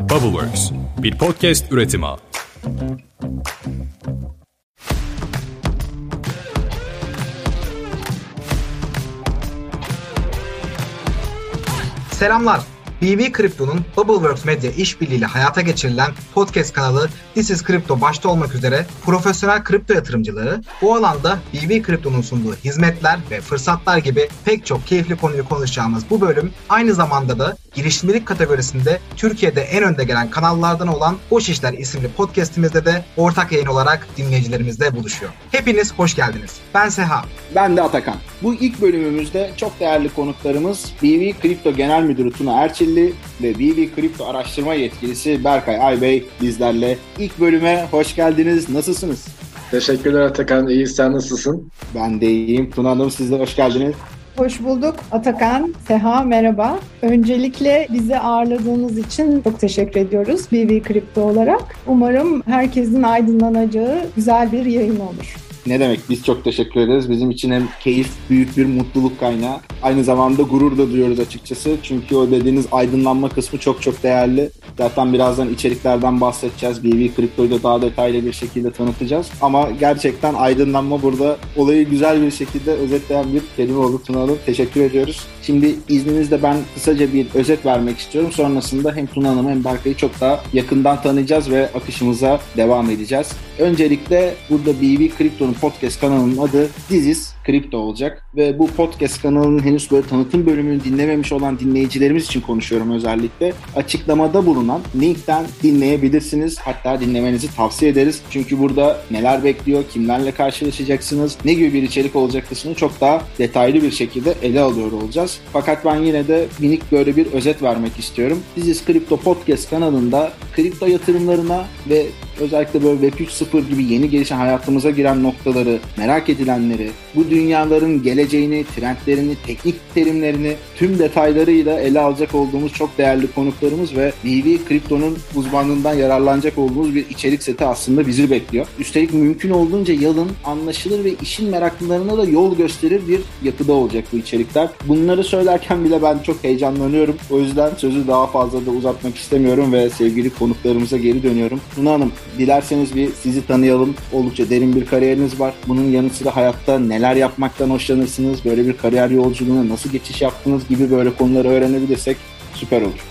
Bubbleworks, bir podcast üretimi. Selamlar. BV Crypto'nun Bubbleworks Media işbirliğiyle hayata geçirilen podcast kanalı This is Crypto başta olmak üzere profesyonel kripto yatırımcılığı, bu alanda BV Crypto'nun sunduğu hizmetler ve fırsatlar gibi pek çok keyifli konuyu konuşacağımız bu bölüm aynı zamanda da girişimcilik kategorisinde Türkiye'de en önde gelen kanallardan olan Boş İşler isimli podcastimizde de ortak yayın olarak dinleyicilerimizle buluşuyor. Hepiniz hoş geldiniz. Ben Seha. Ben de Atakan. Bu ilk bölümümüzde çok değerli konuklarımız BV Kripto Genel Müdürü Tuna Erçilli ve BV Kripto Araştırma Yetkilisi Berkay Aybey bizlerle. İlk bölüme hoş geldiniz. Nasılsınız? Teşekkürler Atakan. İyi sen nasılsın? Ben de iyiyim. Tuna Hanım siz de hoş geldiniz. Hoş bulduk. Atakan, Seha merhaba. Öncelikle bizi ağırladığınız için çok teşekkür ediyoruz BV Kripto olarak. Umarım herkesin aydınlanacağı güzel bir yayın olur. Ne demek biz çok teşekkür ederiz. Bizim için hem keyif, büyük bir mutluluk kaynağı. Aynı zamanda gurur da duyuyoruz açıkçası. Çünkü o dediğiniz aydınlanma kısmı çok çok değerli. Zaten birazdan içeriklerden bahsedeceğiz. BB Kripto'yu da daha detaylı bir şekilde tanıtacağız. Ama gerçekten aydınlanma burada olayı güzel bir şekilde özetleyen bir kelime oldu Tuna Hanım. Teşekkür ediyoruz. Şimdi izninizle ben kısaca bir özet vermek istiyorum. Sonrasında hem Tuna Hanım'ı hem Berkay'ı çok daha yakından tanıyacağız ve akışımıza devam edeceğiz. Öncelikle burada BB Kripto'nun podcast kanalının adı Dizis Kripto olacak ve bu podcast kanalının henüz böyle tanıtım bölümünü dinlememiş olan dinleyicilerimiz için konuşuyorum özellikle. Açıklamada bulunan linkten dinleyebilirsiniz. Hatta dinlemenizi tavsiye ederiz. Çünkü burada neler bekliyor, kimlerle karşılaşacaksınız, ne gibi bir içerik olacak kısmını çok daha detaylı bir şekilde ele alıyor olacağız. Fakat ben yine de minik böyle bir özet vermek istiyorum. Dizis Kripto Podcast kanalında kripto yatırımlarına ve özellikle böyle Web 3.0 gibi yeni gelişen hayatımıza giren noktaları, merak edilenleri, bu dünyaların geleceğini, trendlerini, teknik terimlerini tüm detaylarıyla ele alacak olduğumuz çok değerli konuklarımız ve BB Kripto'nun uzmanlığından yararlanacak olduğumuz bir içerik seti aslında bizi bekliyor. Üstelik mümkün olduğunca yalın, anlaşılır ve işin meraklılarına da yol gösterir bir yapıda olacak bu içerikler. Bunları söylerken bile ben çok heyecanlanıyorum. O yüzden sözü daha fazla da uzatmak istemiyorum ve sevgili konuklarımıza geri dönüyorum. Tuna Hanım, dilerseniz bir sizi tanıyalım. Oldukça derin bir kariyeriniz var. Bunun yanı sıra hayatta neler yapmaktan hoşlanırsınız? Böyle bir kariyer yolculuğuna nasıl geçiş yaptınız gibi böyle konuları öğrenebilirsek süper olur.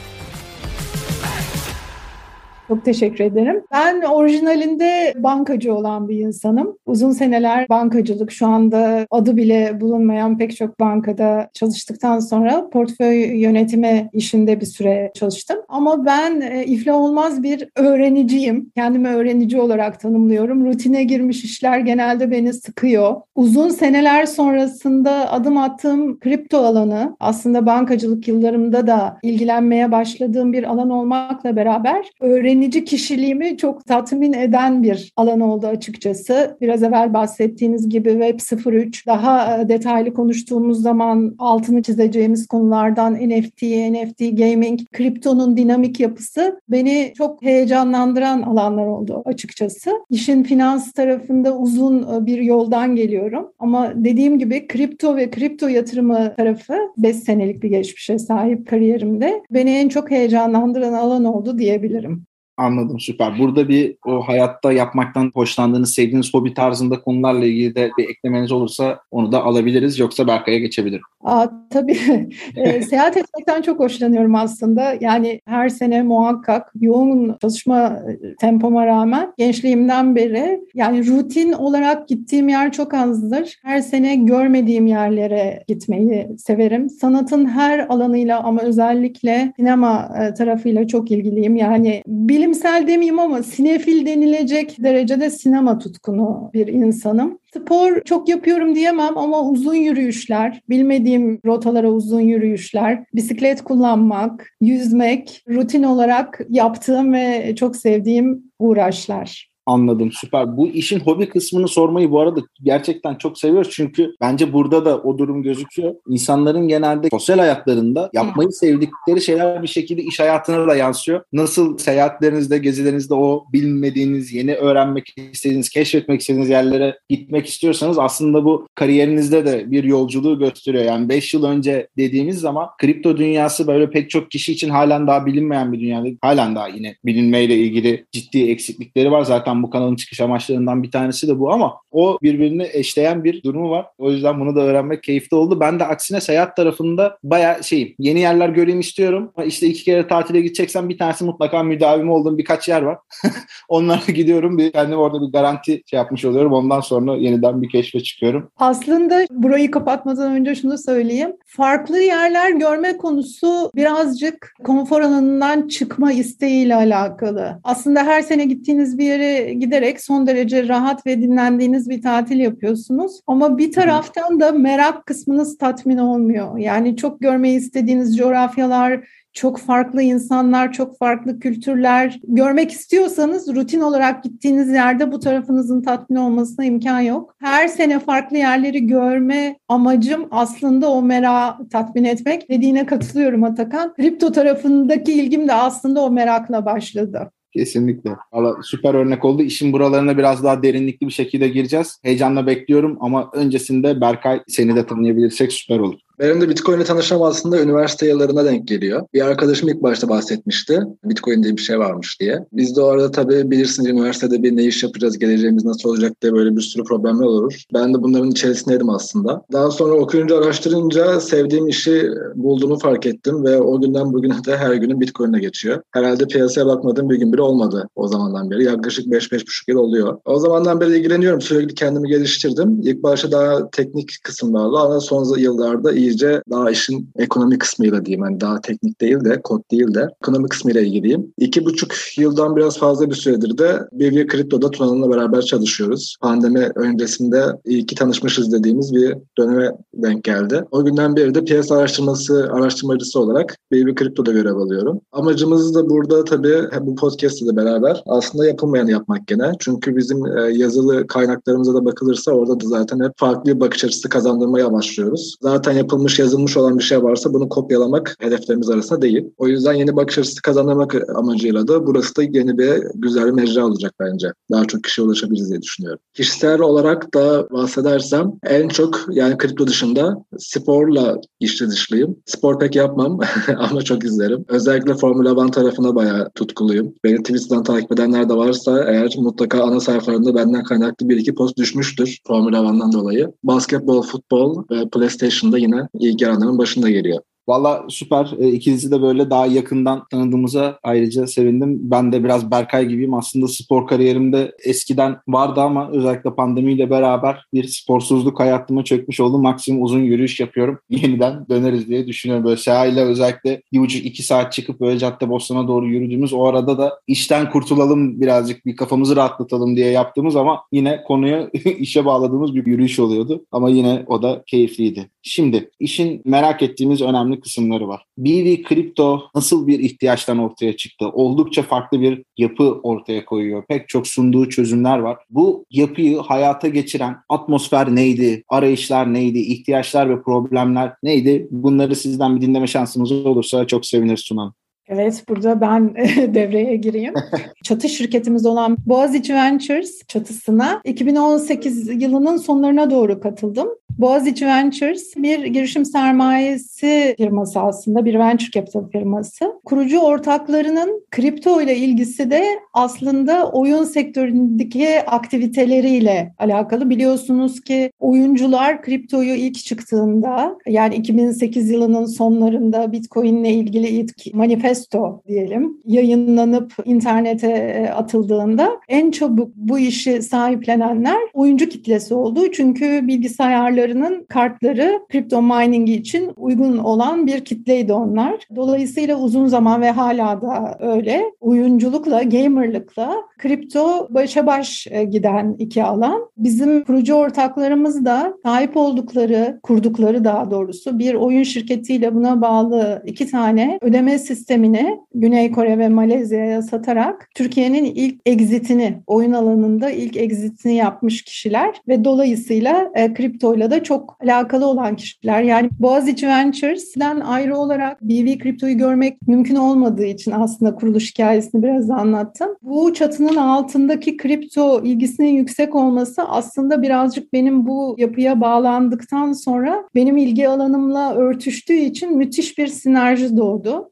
Çok teşekkür ederim. Ben orijinalinde bankacı olan bir insanım. Uzun seneler bankacılık şu anda adı bile bulunmayan pek çok bankada çalıştıktan sonra portföy yönetimi işinde bir süre çalıştım. Ama ben e, olmaz bir öğreniciyim. Kendimi öğrenici olarak tanımlıyorum. Rutine girmiş işler genelde beni sıkıyor. Uzun seneler sonrasında adım attığım kripto alanı aslında bankacılık yıllarımda da ilgilenmeye başladığım bir alan olmakla beraber öğrenici öğrenici kişiliğimi çok tatmin eden bir alan oldu açıkçası. Biraz evvel bahsettiğiniz gibi Web 03 daha e, detaylı konuştuğumuz zaman altını çizeceğimiz konulardan NFT, NFT gaming, kriptonun dinamik yapısı beni çok heyecanlandıran alanlar oldu açıkçası. İşin finans tarafında uzun e, bir yoldan geliyorum ama dediğim gibi kripto ve kripto yatırımı tarafı 5 senelik bir geçmişe sahip kariyerimde beni en çok heyecanlandıran alan oldu diyebilirim. Anladım süper. Burada bir o hayatta yapmaktan hoşlandığınız, sevdiğiniz hobi tarzında konularla ilgili de bir eklemeniz olursa onu da alabiliriz. Yoksa Berkay'a geçebilirim. Aa, tabii. e, seyahat etmekten çok hoşlanıyorum aslında. Yani her sene muhakkak yoğun çalışma tempoma rağmen gençliğimden beri yani rutin olarak gittiğim yer çok azdır. Her sene görmediğim yerlere gitmeyi severim. Sanatın her alanıyla ama özellikle sinema tarafıyla çok ilgiliyim. Yani bilim bilimsel demeyeyim ama sinefil denilecek derecede sinema tutkunu bir insanım. Spor çok yapıyorum diyemem ama uzun yürüyüşler, bilmediğim rotalara uzun yürüyüşler, bisiklet kullanmak, yüzmek rutin olarak yaptığım ve çok sevdiğim uğraşlar. Anladım süper. Bu işin hobi kısmını sormayı bu arada gerçekten çok seviyoruz. Çünkü bence burada da o durum gözüküyor. İnsanların genelde sosyal hayatlarında yapmayı sevdikleri şeyler bir şekilde iş hayatına da yansıyor. Nasıl seyahatlerinizde, gezilerinizde o bilmediğiniz, yeni öğrenmek istediğiniz, keşfetmek istediğiniz yerlere gitmek istiyorsanız aslında bu kariyerinizde de bir yolculuğu gösteriyor. Yani 5 yıl önce dediğimiz zaman kripto dünyası böyle pek çok kişi için halen daha bilinmeyen bir dünyada. Halen daha yine bilinmeyle ilgili ciddi eksiklikleri var. Zaten bu kanalın çıkış amaçlarından bir tanesi de bu ama o birbirini eşleyen bir durumu var. O yüzden bunu da öğrenmek keyifli oldu. Ben de aksine seyahat tarafında bayağı şeyim. Yeni yerler göreyim istiyorum. İşte iki kere tatile gideceksem bir tanesi mutlaka müdavim olduğum birkaç yer var. Onlara gidiyorum. Bir kendime orada bir garanti şey yapmış oluyorum. Ondan sonra yeniden bir keşfe çıkıyorum. Aslında burayı kapatmadan önce şunu söyleyeyim. Farklı yerler görme konusu birazcık konfor alanından çıkma isteğiyle alakalı. Aslında her sene gittiğiniz bir yere giderek son derece rahat ve dinlendiğiniz bir tatil yapıyorsunuz. Ama bir taraftan da merak kısmınız tatmin olmuyor. Yani çok görmeyi istediğiniz coğrafyalar, çok farklı insanlar, çok farklı kültürler görmek istiyorsanız rutin olarak gittiğiniz yerde bu tarafınızın tatmin olmasına imkan yok. Her sene farklı yerleri görme amacım aslında o merak tatmin etmek. Dediğine katılıyorum Atakan. Kripto tarafındaki ilgim de aslında o merakla başladı. Kesinlikle. Valla süper örnek oldu. İşin buralarına biraz daha derinlikli bir şekilde gireceğiz. Heyecanla bekliyorum ama öncesinde Berkay seni de tanıyabilirsek süper olur. Benim de Bitcoin ile tanışmam aslında üniversite yıllarına denk geliyor. Bir arkadaşım ilk başta bahsetmişti. Bitcoin diye bir şey varmış diye. Biz de o arada tabii bilirsiniz üniversitede bir ne iş yapacağız, geleceğimiz nasıl olacak diye böyle bir sürü problemler olur. Ben de bunların içerisindeydim aslında. Daha sonra okuyunca, araştırınca sevdiğim işi bulduğumu fark ettim ve o günden bugüne de her günüm Bitcoin'e geçiyor. Herhalde piyasaya bakmadığım bir gün bile olmadı o zamandan beri. Yaklaşık 5-5,5 yıl oluyor. O zamandan beri ilgileniyorum. Sürekli kendimi geliştirdim. İlk başta daha teknik kısımlarla ama son yıllarda iyi iyice daha işin ekonomi kısmıyla diyeyim. Yani daha teknik değil de kod değil de ekonomi kısmıyla ilgiliyim. İki buçuk yıldan biraz fazla bir süredir de BB Kripto'da Tuna'nınla beraber çalışıyoruz. Pandemi öncesinde iyi ki tanışmışız dediğimiz bir döneme denk geldi. O günden beri de piyasa araştırması araştırmacısı olarak BB Kripto'da görev alıyorum. Amacımız da burada tabii bu podcast'te de beraber aslında yapılmayanı yapmak gene. Çünkü bizim e, yazılı kaynaklarımıza da bakılırsa orada da zaten hep farklı bir bakış açısı kazandırmaya başlıyoruz. Zaten yapılmış yapılmış, yazılmış olan bir şey varsa bunu kopyalamak hedeflerimiz arasında değil. O yüzden yeni bakış açısı kazanmak amacıyla da burası da yeni bir güzel bir mecra olacak bence. Daha çok kişiye ulaşabiliriz diye düşünüyorum. Kişisel olarak da bahsedersem en çok yani kripto dışında sporla içli dışlıyım. Spor pek yapmam ama çok izlerim. Özellikle Formula 1 tarafına bayağı tutkuluyum. Beni Twitter'dan takip edenler de varsa eğer mutlaka ana sayfalarında benden kaynaklı bir iki post düşmüştür Formula 1'dan dolayı. Basketbol, futbol ve PlayStation'da yine ilgi alanlarının başında geliyor. Valla süper. E, de böyle daha yakından tanıdığımıza ayrıca sevindim. Ben de biraz Berkay gibiyim. Aslında spor kariyerimde eskiden vardı ama özellikle pandemiyle beraber bir sporsuzluk hayatıma çökmüş oldu. Maksimum uzun yürüyüş yapıyorum. Yeniden döneriz diye düşünüyorum. Böyle Seha ile özellikle bir buçuk iki saat çıkıp böyle Cadde Bostan'a doğru yürüdüğümüz o arada da işten kurtulalım birazcık bir kafamızı rahatlatalım diye yaptığımız ama yine konuyu işe bağladığımız bir yürüyüş oluyordu. Ama yine o da keyifliydi. Şimdi işin merak ettiğimiz önemli kısımları var. BV kripto nasıl bir ihtiyaçtan ortaya çıktı? Oldukça farklı bir yapı ortaya koyuyor. Pek çok sunduğu çözümler var. Bu yapıyı hayata geçiren atmosfer neydi? Arayışlar neydi? İhtiyaçlar ve problemler neydi? Bunları sizden bir dinleme şansımız olursa çok seviniriz Tuna Evet, burada ben devreye gireyim. Çatı şirketimiz olan Boğaziçi Ventures çatısına 2018 yılının sonlarına doğru katıldım. Boğaziçi Ventures bir girişim sermayesi firması aslında, bir venture capital firması. Kurucu ortaklarının kripto ile ilgisi de aslında oyun sektöründeki aktiviteleriyle alakalı. Biliyorsunuz ki oyuncular kriptoyu ilk çıktığında yani 2008 yılının sonlarında Bitcoin ile ilgili ilk manifesto diyelim yayınlanıp internete e, atıldığında en çabuk bu işi sahiplenenler oyuncu kitlesi oldu. Çünkü bilgisayarları bilgisayarlarının kartları kripto mining için uygun olan bir kitleydi onlar. Dolayısıyla uzun zaman ve hala da öyle oyunculukla, gamerlıkla kripto başa baş e, giden iki alan. Bizim kurucu ortaklarımız da sahip oldukları, kurdukları daha doğrusu bir oyun şirketiyle buna bağlı iki tane ödeme sistemini birikimini Güney Kore ve Malezya'ya satarak Türkiye'nin ilk exitini, oyun alanında ilk exitini yapmış kişiler ve dolayısıyla e, kriptoyla da çok alakalı olan kişiler. Yani Boğaziçi Ventures'den ayrı olarak BV kriptoyu görmek mümkün olmadığı için aslında kuruluş hikayesini biraz anlattım. Bu çatının altındaki kripto ilgisinin yüksek olması aslında birazcık benim bu yapıya bağlandıktan sonra benim ilgi alanımla örtüştüğü için müthiş bir sinerji doğdu.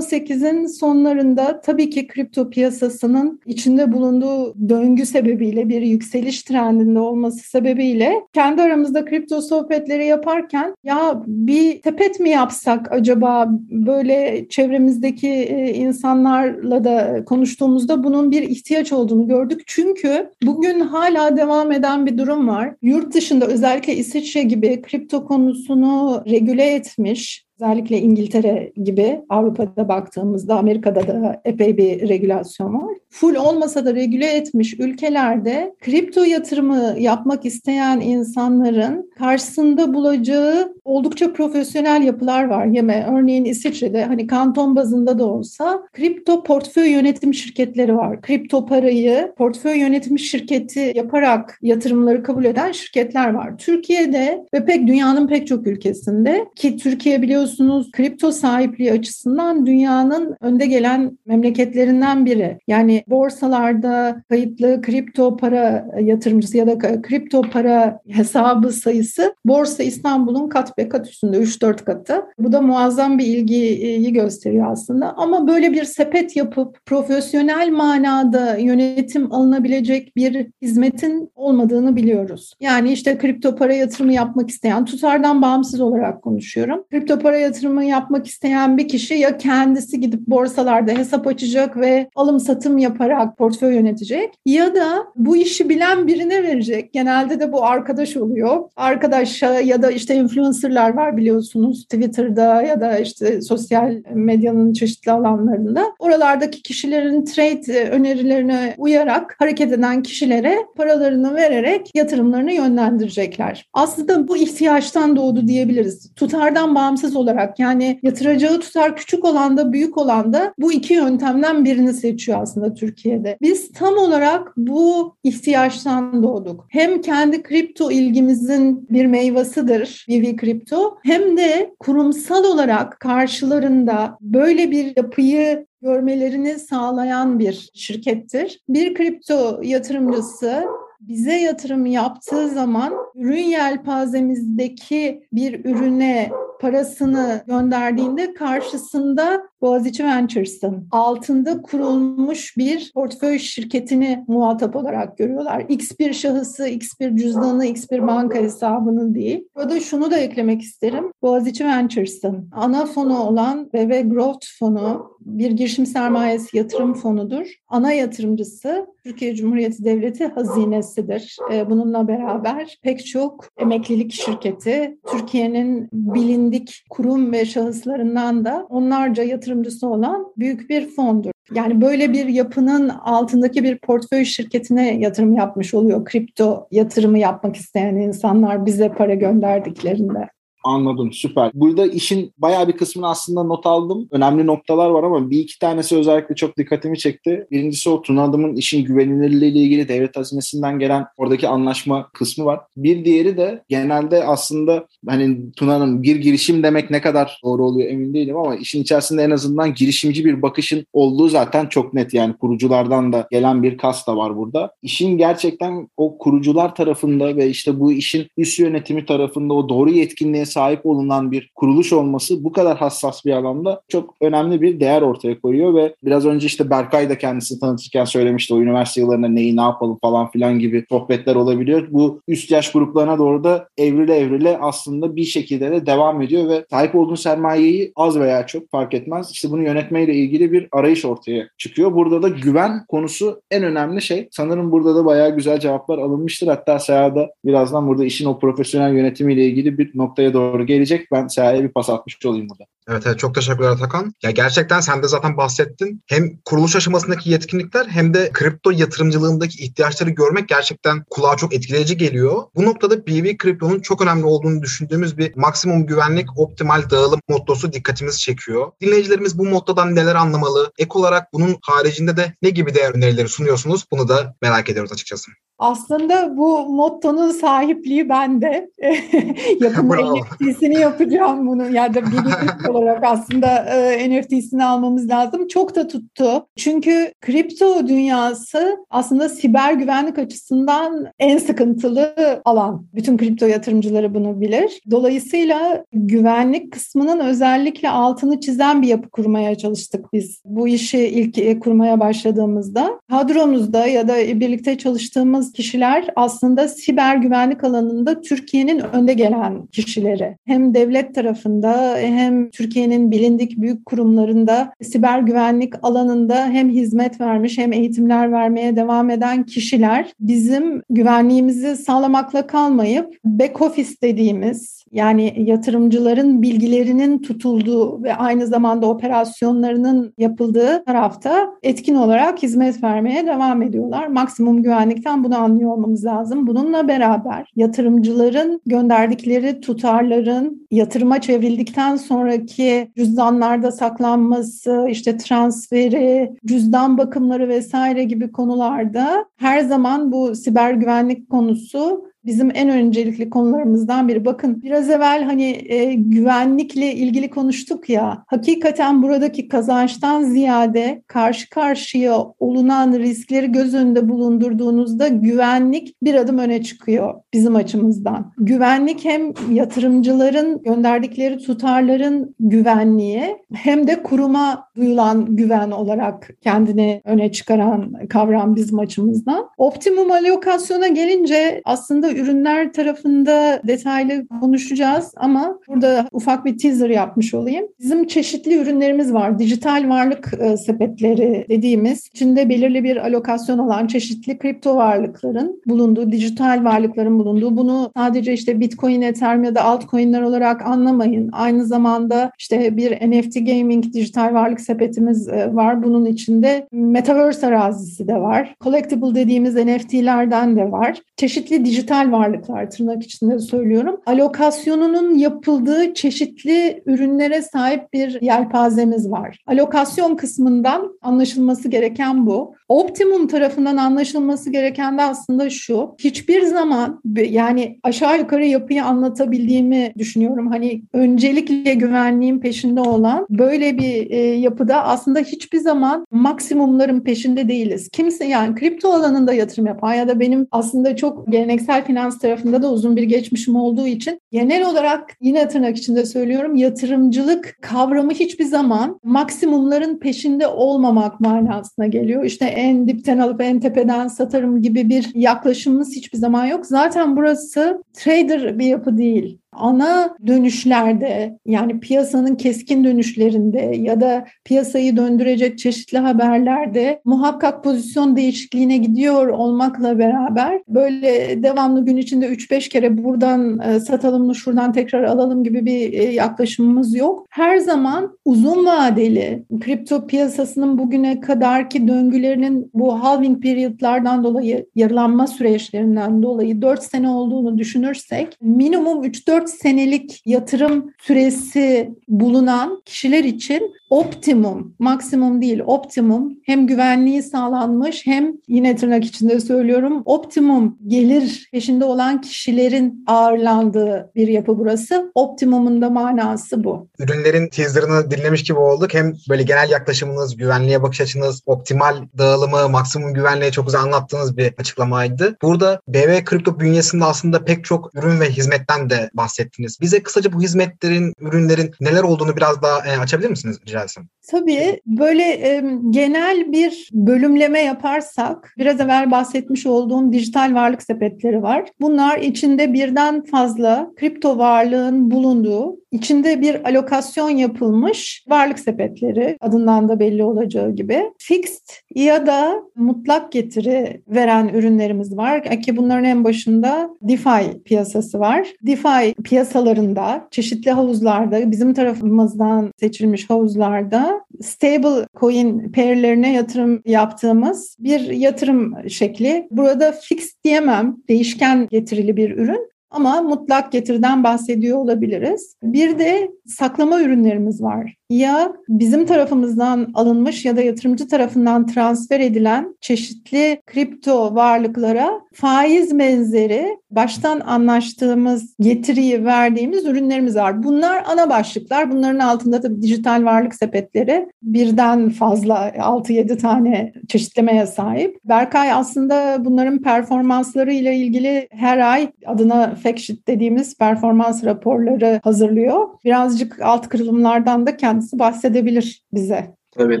2018'in sonlarında tabii ki kripto piyasasının içinde bulunduğu döngü sebebiyle bir yükseliş trendinde olması sebebiyle kendi aramızda kripto sohbetleri yaparken ya bir sepet mi yapsak acaba böyle çevremizdeki e, insanlarla da konuştuğumuzda bunun bir ihtiyaç olduğunu gördük. Çünkü bugün hala devam eden bir durum var. Yurt dışında özellikle İsviçre gibi kripto konusunu regüle etmiş Özellikle İngiltere gibi Avrupa'da baktığımızda Amerika'da da epey bir regülasyon var. Full olmasa da regüle etmiş ülkelerde kripto yatırımı yapmak isteyen insanların karşısında bulacağı oldukça profesyonel yapılar var. Yeme örneğin İsviçre'de hani kanton bazında da olsa kripto portföy yönetim şirketleri var. Kripto parayı portföy yönetim şirketi yaparak yatırımları kabul eden şirketler var. Türkiye'de ve pek dünyanın pek çok ülkesinde ki Türkiye biliyorsunuz biliyorsunuz kripto sahipliği açısından dünyanın önde gelen memleketlerinden biri. Yani borsalarda kayıtlı kripto para yatırımcısı ya da kripto para hesabı sayısı Borsa İstanbul'un kat be kat üstünde 3-4 katı. Bu da muazzam bir ilgiyi gösteriyor aslında. Ama böyle bir sepet yapıp profesyonel manada yönetim alınabilecek bir hizmetin olmadığını biliyoruz. Yani işte kripto para yatırımı yapmak isteyen tutardan bağımsız olarak konuşuyorum. Kripto para yatırımı yapmak isteyen bir kişi ya kendisi gidip borsalarda hesap açacak ve alım satım yaparak portföy yönetecek ya da bu işi bilen birine verecek. Genelde de bu arkadaş oluyor. Arkadaşa ya da işte influencerlar var biliyorsunuz Twitter'da ya da işte sosyal medyanın çeşitli alanlarında. Oralardaki kişilerin trade önerilerine uyarak hareket eden kişilere paralarını vererek yatırımlarını yönlendirecekler. Aslında bu ihtiyaçtan doğdu diyebiliriz. Tutardan bağımsız olarak olarak yani yatıracağı tutar küçük olan da büyük olan da bu iki yöntemden birini seçiyor aslında Türkiye'de. Biz tam olarak bu ihtiyaçtan doğduk. Hem kendi kripto ilgimizin bir meyvasıdır Vivi Kripto hem de kurumsal olarak karşılarında böyle bir yapıyı görmelerini sağlayan bir şirkettir. Bir kripto yatırımcısı bize yatırım yaptığı zaman ürün yelpazemizdeki bir ürüne parasını gönderdiğinde karşısında Boğaziçi Ventures'ın altında kurulmuş bir portföy şirketini muhatap olarak görüyorlar. X bir şahısı, X bir cüzdanı, X bir banka hesabının değil. Burada şunu da eklemek isterim. Boğaziçi Ventures'ın ana fonu olan BB Growth fonu bir girişim sermayesi yatırım fonudur. Ana yatırımcısı Türkiye Cumhuriyeti Devleti hazinesidir. Ee, bununla beraber pek çok emeklilik şirketi, Türkiye'nin bilindik kurum ve şahıslarından da onlarca yatırımcısı olan büyük bir fondur. Yani böyle bir yapının altındaki bir portföy şirketine yatırım yapmış oluyor. Kripto yatırımı yapmak isteyen insanlar bize para gönderdiklerinde. Anladım süper. Burada işin bayağı bir kısmını aslında not aldım. Önemli noktalar var ama bir iki tanesi özellikle çok dikkatimi çekti. Birincisi o Tuna Adım'ın işin güvenilirliği ile ilgili devlet hazinesinden gelen oradaki anlaşma kısmı var. Bir diğeri de genelde aslında hani Tuna'nın bir girişim demek ne kadar doğru oluyor emin değilim ama işin içerisinde en azından girişimci bir bakışın olduğu zaten çok net yani kuruculardan da gelen bir kas da var burada. İşin gerçekten o kurucular tarafında ve işte bu işin üst yönetimi tarafında o doğru yetkinliğe sahip olunan bir kuruluş olması bu kadar hassas bir alanda çok önemli bir değer ortaya koyuyor ve biraz önce işte Berkay da kendisini tanıtırken söylemişti o üniversite yıllarında neyi ne yapalım falan filan gibi sohbetler olabiliyor. Bu üst yaş gruplarına doğru da evrile evrile aslında bir şekilde de devam ediyor ve sahip olduğun sermayeyi az veya çok fark etmez. İşte bunu yönetmeyle ilgili bir arayış ortaya çıkıyor. Burada da güven konusu en önemli şey. Sanırım burada da bayağı güzel cevaplar alınmıştır. Hatta Seha da birazdan burada işin o profesyonel yönetimiyle ilgili bir noktaya doğru doğru gelecek. Ben Sera'ya bir pas atmış olayım burada. Evet, evet çok teşekkürler Atakan. Ya gerçekten sen de zaten bahsettin. Hem kuruluş aşamasındaki yetkinlikler hem de kripto yatırımcılığındaki ihtiyaçları görmek gerçekten kulağa çok etkileyici geliyor. Bu noktada BV Kripto'nun çok önemli olduğunu düşündüğümüz bir maksimum güvenlik optimal dağılım mottosu dikkatimizi çekiyor. Dinleyicilerimiz bu mottodan neler anlamalı? Ek olarak bunun haricinde de ne gibi değer önerileri sunuyorsunuz? Bunu da merak ediyoruz açıkçası. Aslında bu mottonun sahipliği bende. Yapım Bravo. NFT'sini yapacağım bunu. Ya da bir olarak aslında e, NFT'sini almamız lazım. Çok da tuttu. Çünkü kripto dünyası aslında siber güvenlik açısından en sıkıntılı alan. Bütün kripto yatırımcıları bunu bilir. Dolayısıyla güvenlik kısmının özellikle altını çizen bir yapı kurmaya çalıştık biz. Bu işi ilk e, kurmaya başladığımızda. Kadromuzda ya da birlikte çalıştığımız kişiler aslında siber güvenlik alanında Türkiye'nin önde gelen kişileri. Hem devlet tarafında hem Türkiye'nin bilindik büyük kurumlarında siber güvenlik alanında hem hizmet vermiş hem eğitimler vermeye devam eden kişiler bizim güvenliğimizi sağlamakla kalmayıp back office dediğimiz yani yatırımcıların bilgilerinin tutulduğu ve aynı zamanda operasyonlarının yapıldığı tarafta etkin olarak hizmet vermeye devam ediyorlar. Maksimum güvenlikten bunu anlıyor olmamız lazım. Bununla beraber yatırımcıların gönderdikleri tutarların yatırıma çevrildikten sonraki cüzdanlarda saklanması, işte transferi, cüzdan bakımları vesaire gibi konularda her zaman bu siber güvenlik konusu bizim en öncelikli konularımızdan biri. Bakın biraz evvel hani e, güvenlikle ilgili konuştuk ya. Hakikaten buradaki kazançtan ziyade karşı karşıya olunan riskleri göz önünde bulundurduğunuzda güvenlik bir adım öne çıkıyor bizim açımızdan. Güvenlik hem yatırımcıların gönderdikleri tutarların güvenliği hem de kuruma duyulan güven olarak kendini öne çıkaran kavram bizim açımızdan. Optimum alokasyona gelince aslında ürünler tarafında detaylı konuşacağız ama burada ufak bir teaser yapmış olayım. Bizim çeşitli ürünlerimiz var. Dijital varlık e, sepetleri dediğimiz içinde belirli bir alokasyon olan çeşitli kripto varlıkların bulunduğu, dijital varlıkların bulunduğu bunu sadece işte Bitcoin, Ethereum ya da altcoin'ler olarak anlamayın. Aynı zamanda işte bir NFT gaming dijital varlık sepetimiz e, var. Bunun içinde Metaverse arazisi de var. Collectible dediğimiz NFT'lerden de var. Çeşitli dijital varlıklar tırnak içinde söylüyorum. Alokasyonunun yapıldığı çeşitli ürünlere sahip bir yelpazemiz var. Alokasyon kısmından anlaşılması gereken bu. Optimum tarafından anlaşılması gereken de aslında şu. Hiçbir zaman yani aşağı yukarı yapıyı anlatabildiğimi düşünüyorum. Hani öncelikle güvenliğin peşinde olan böyle bir e, yapıda aslında hiçbir zaman maksimumların peşinde değiliz. Kimse yani kripto alanında yatırım yapan ya da benim aslında çok geleneksel finans tarafında da uzun bir geçmişim olduğu için genel olarak yine tırnak içinde söylüyorum yatırımcılık kavramı hiçbir zaman maksimumların peşinde olmamak manasına geliyor. İşte en dipten alıp en tepeden satarım gibi bir yaklaşımımız hiçbir zaman yok. Zaten burası trader bir yapı değil ana dönüşlerde yani piyasanın keskin dönüşlerinde ya da piyasayı döndürecek çeşitli haberlerde muhakkak pozisyon değişikliğine gidiyor olmakla beraber böyle devamlı gün içinde 3-5 kere buradan e, satalım mı şuradan tekrar alalım gibi bir e, yaklaşımımız yok. Her zaman uzun vadeli kripto piyasasının bugüne kadarki döngülerinin bu halving periodlardan dolayı yarılanma süreçlerinden dolayı 4 sene olduğunu düşünürsek minimum 3-4 senelik yatırım süresi bulunan kişiler için optimum, maksimum değil optimum hem güvenliği sağlanmış hem yine tırnak içinde söylüyorum optimum gelir peşinde olan kişilerin ağırlandığı bir yapı burası. Optimumun da manası bu. Ürünlerin teaserını dinlemiş gibi olduk. Hem böyle genel yaklaşımınız, güvenliğe bakış açınız, optimal dağılımı, maksimum güvenliği çok güzel anlattığınız bir açıklamaydı. Burada BV Kripto bünyesinde aslında pek çok ürün ve hizmetten de bahsettiniz. Bize kısaca bu hizmetlerin, ürünlerin neler olduğunu biraz daha e, açabilir misiniz rica incelsin. Tabii böyle e, genel bir bölümleme yaparsak biraz evvel bahsetmiş olduğum dijital varlık sepetleri var. Bunlar içinde birden fazla kripto varlığın bulunduğu, içinde bir alokasyon yapılmış varlık sepetleri adından da belli olacağı gibi. Fixed ya da mutlak getiri veren ürünlerimiz var ki bunların en başında DeFi piyasası var. DeFi piyasalarında çeşitli havuzlarda bizim tarafımızdan seçilmiş havuzlarda stable coin pairlerine yatırım yaptığımız bir yatırım şekli. Burada fix diyemem, değişken getirili bir ürün ama mutlak getiriden bahsediyor olabiliriz. Bir de saklama ürünlerimiz var. Ya bizim tarafımızdan alınmış ya da yatırımcı tarafından transfer edilen çeşitli kripto varlıklara faiz benzeri baştan anlaştığımız getiriyi verdiğimiz ürünlerimiz var. Bunlar ana başlıklar. Bunların altında da dijital varlık sepetleri birden fazla 6-7 tane çeşitlemeye sahip. Berkay aslında bunların performansları ile ilgili her ay adına fact dediğimiz performans raporları hazırlıyor. Birazcık alt kırılımlardan da kendisi bahsedebilir bize. Tabii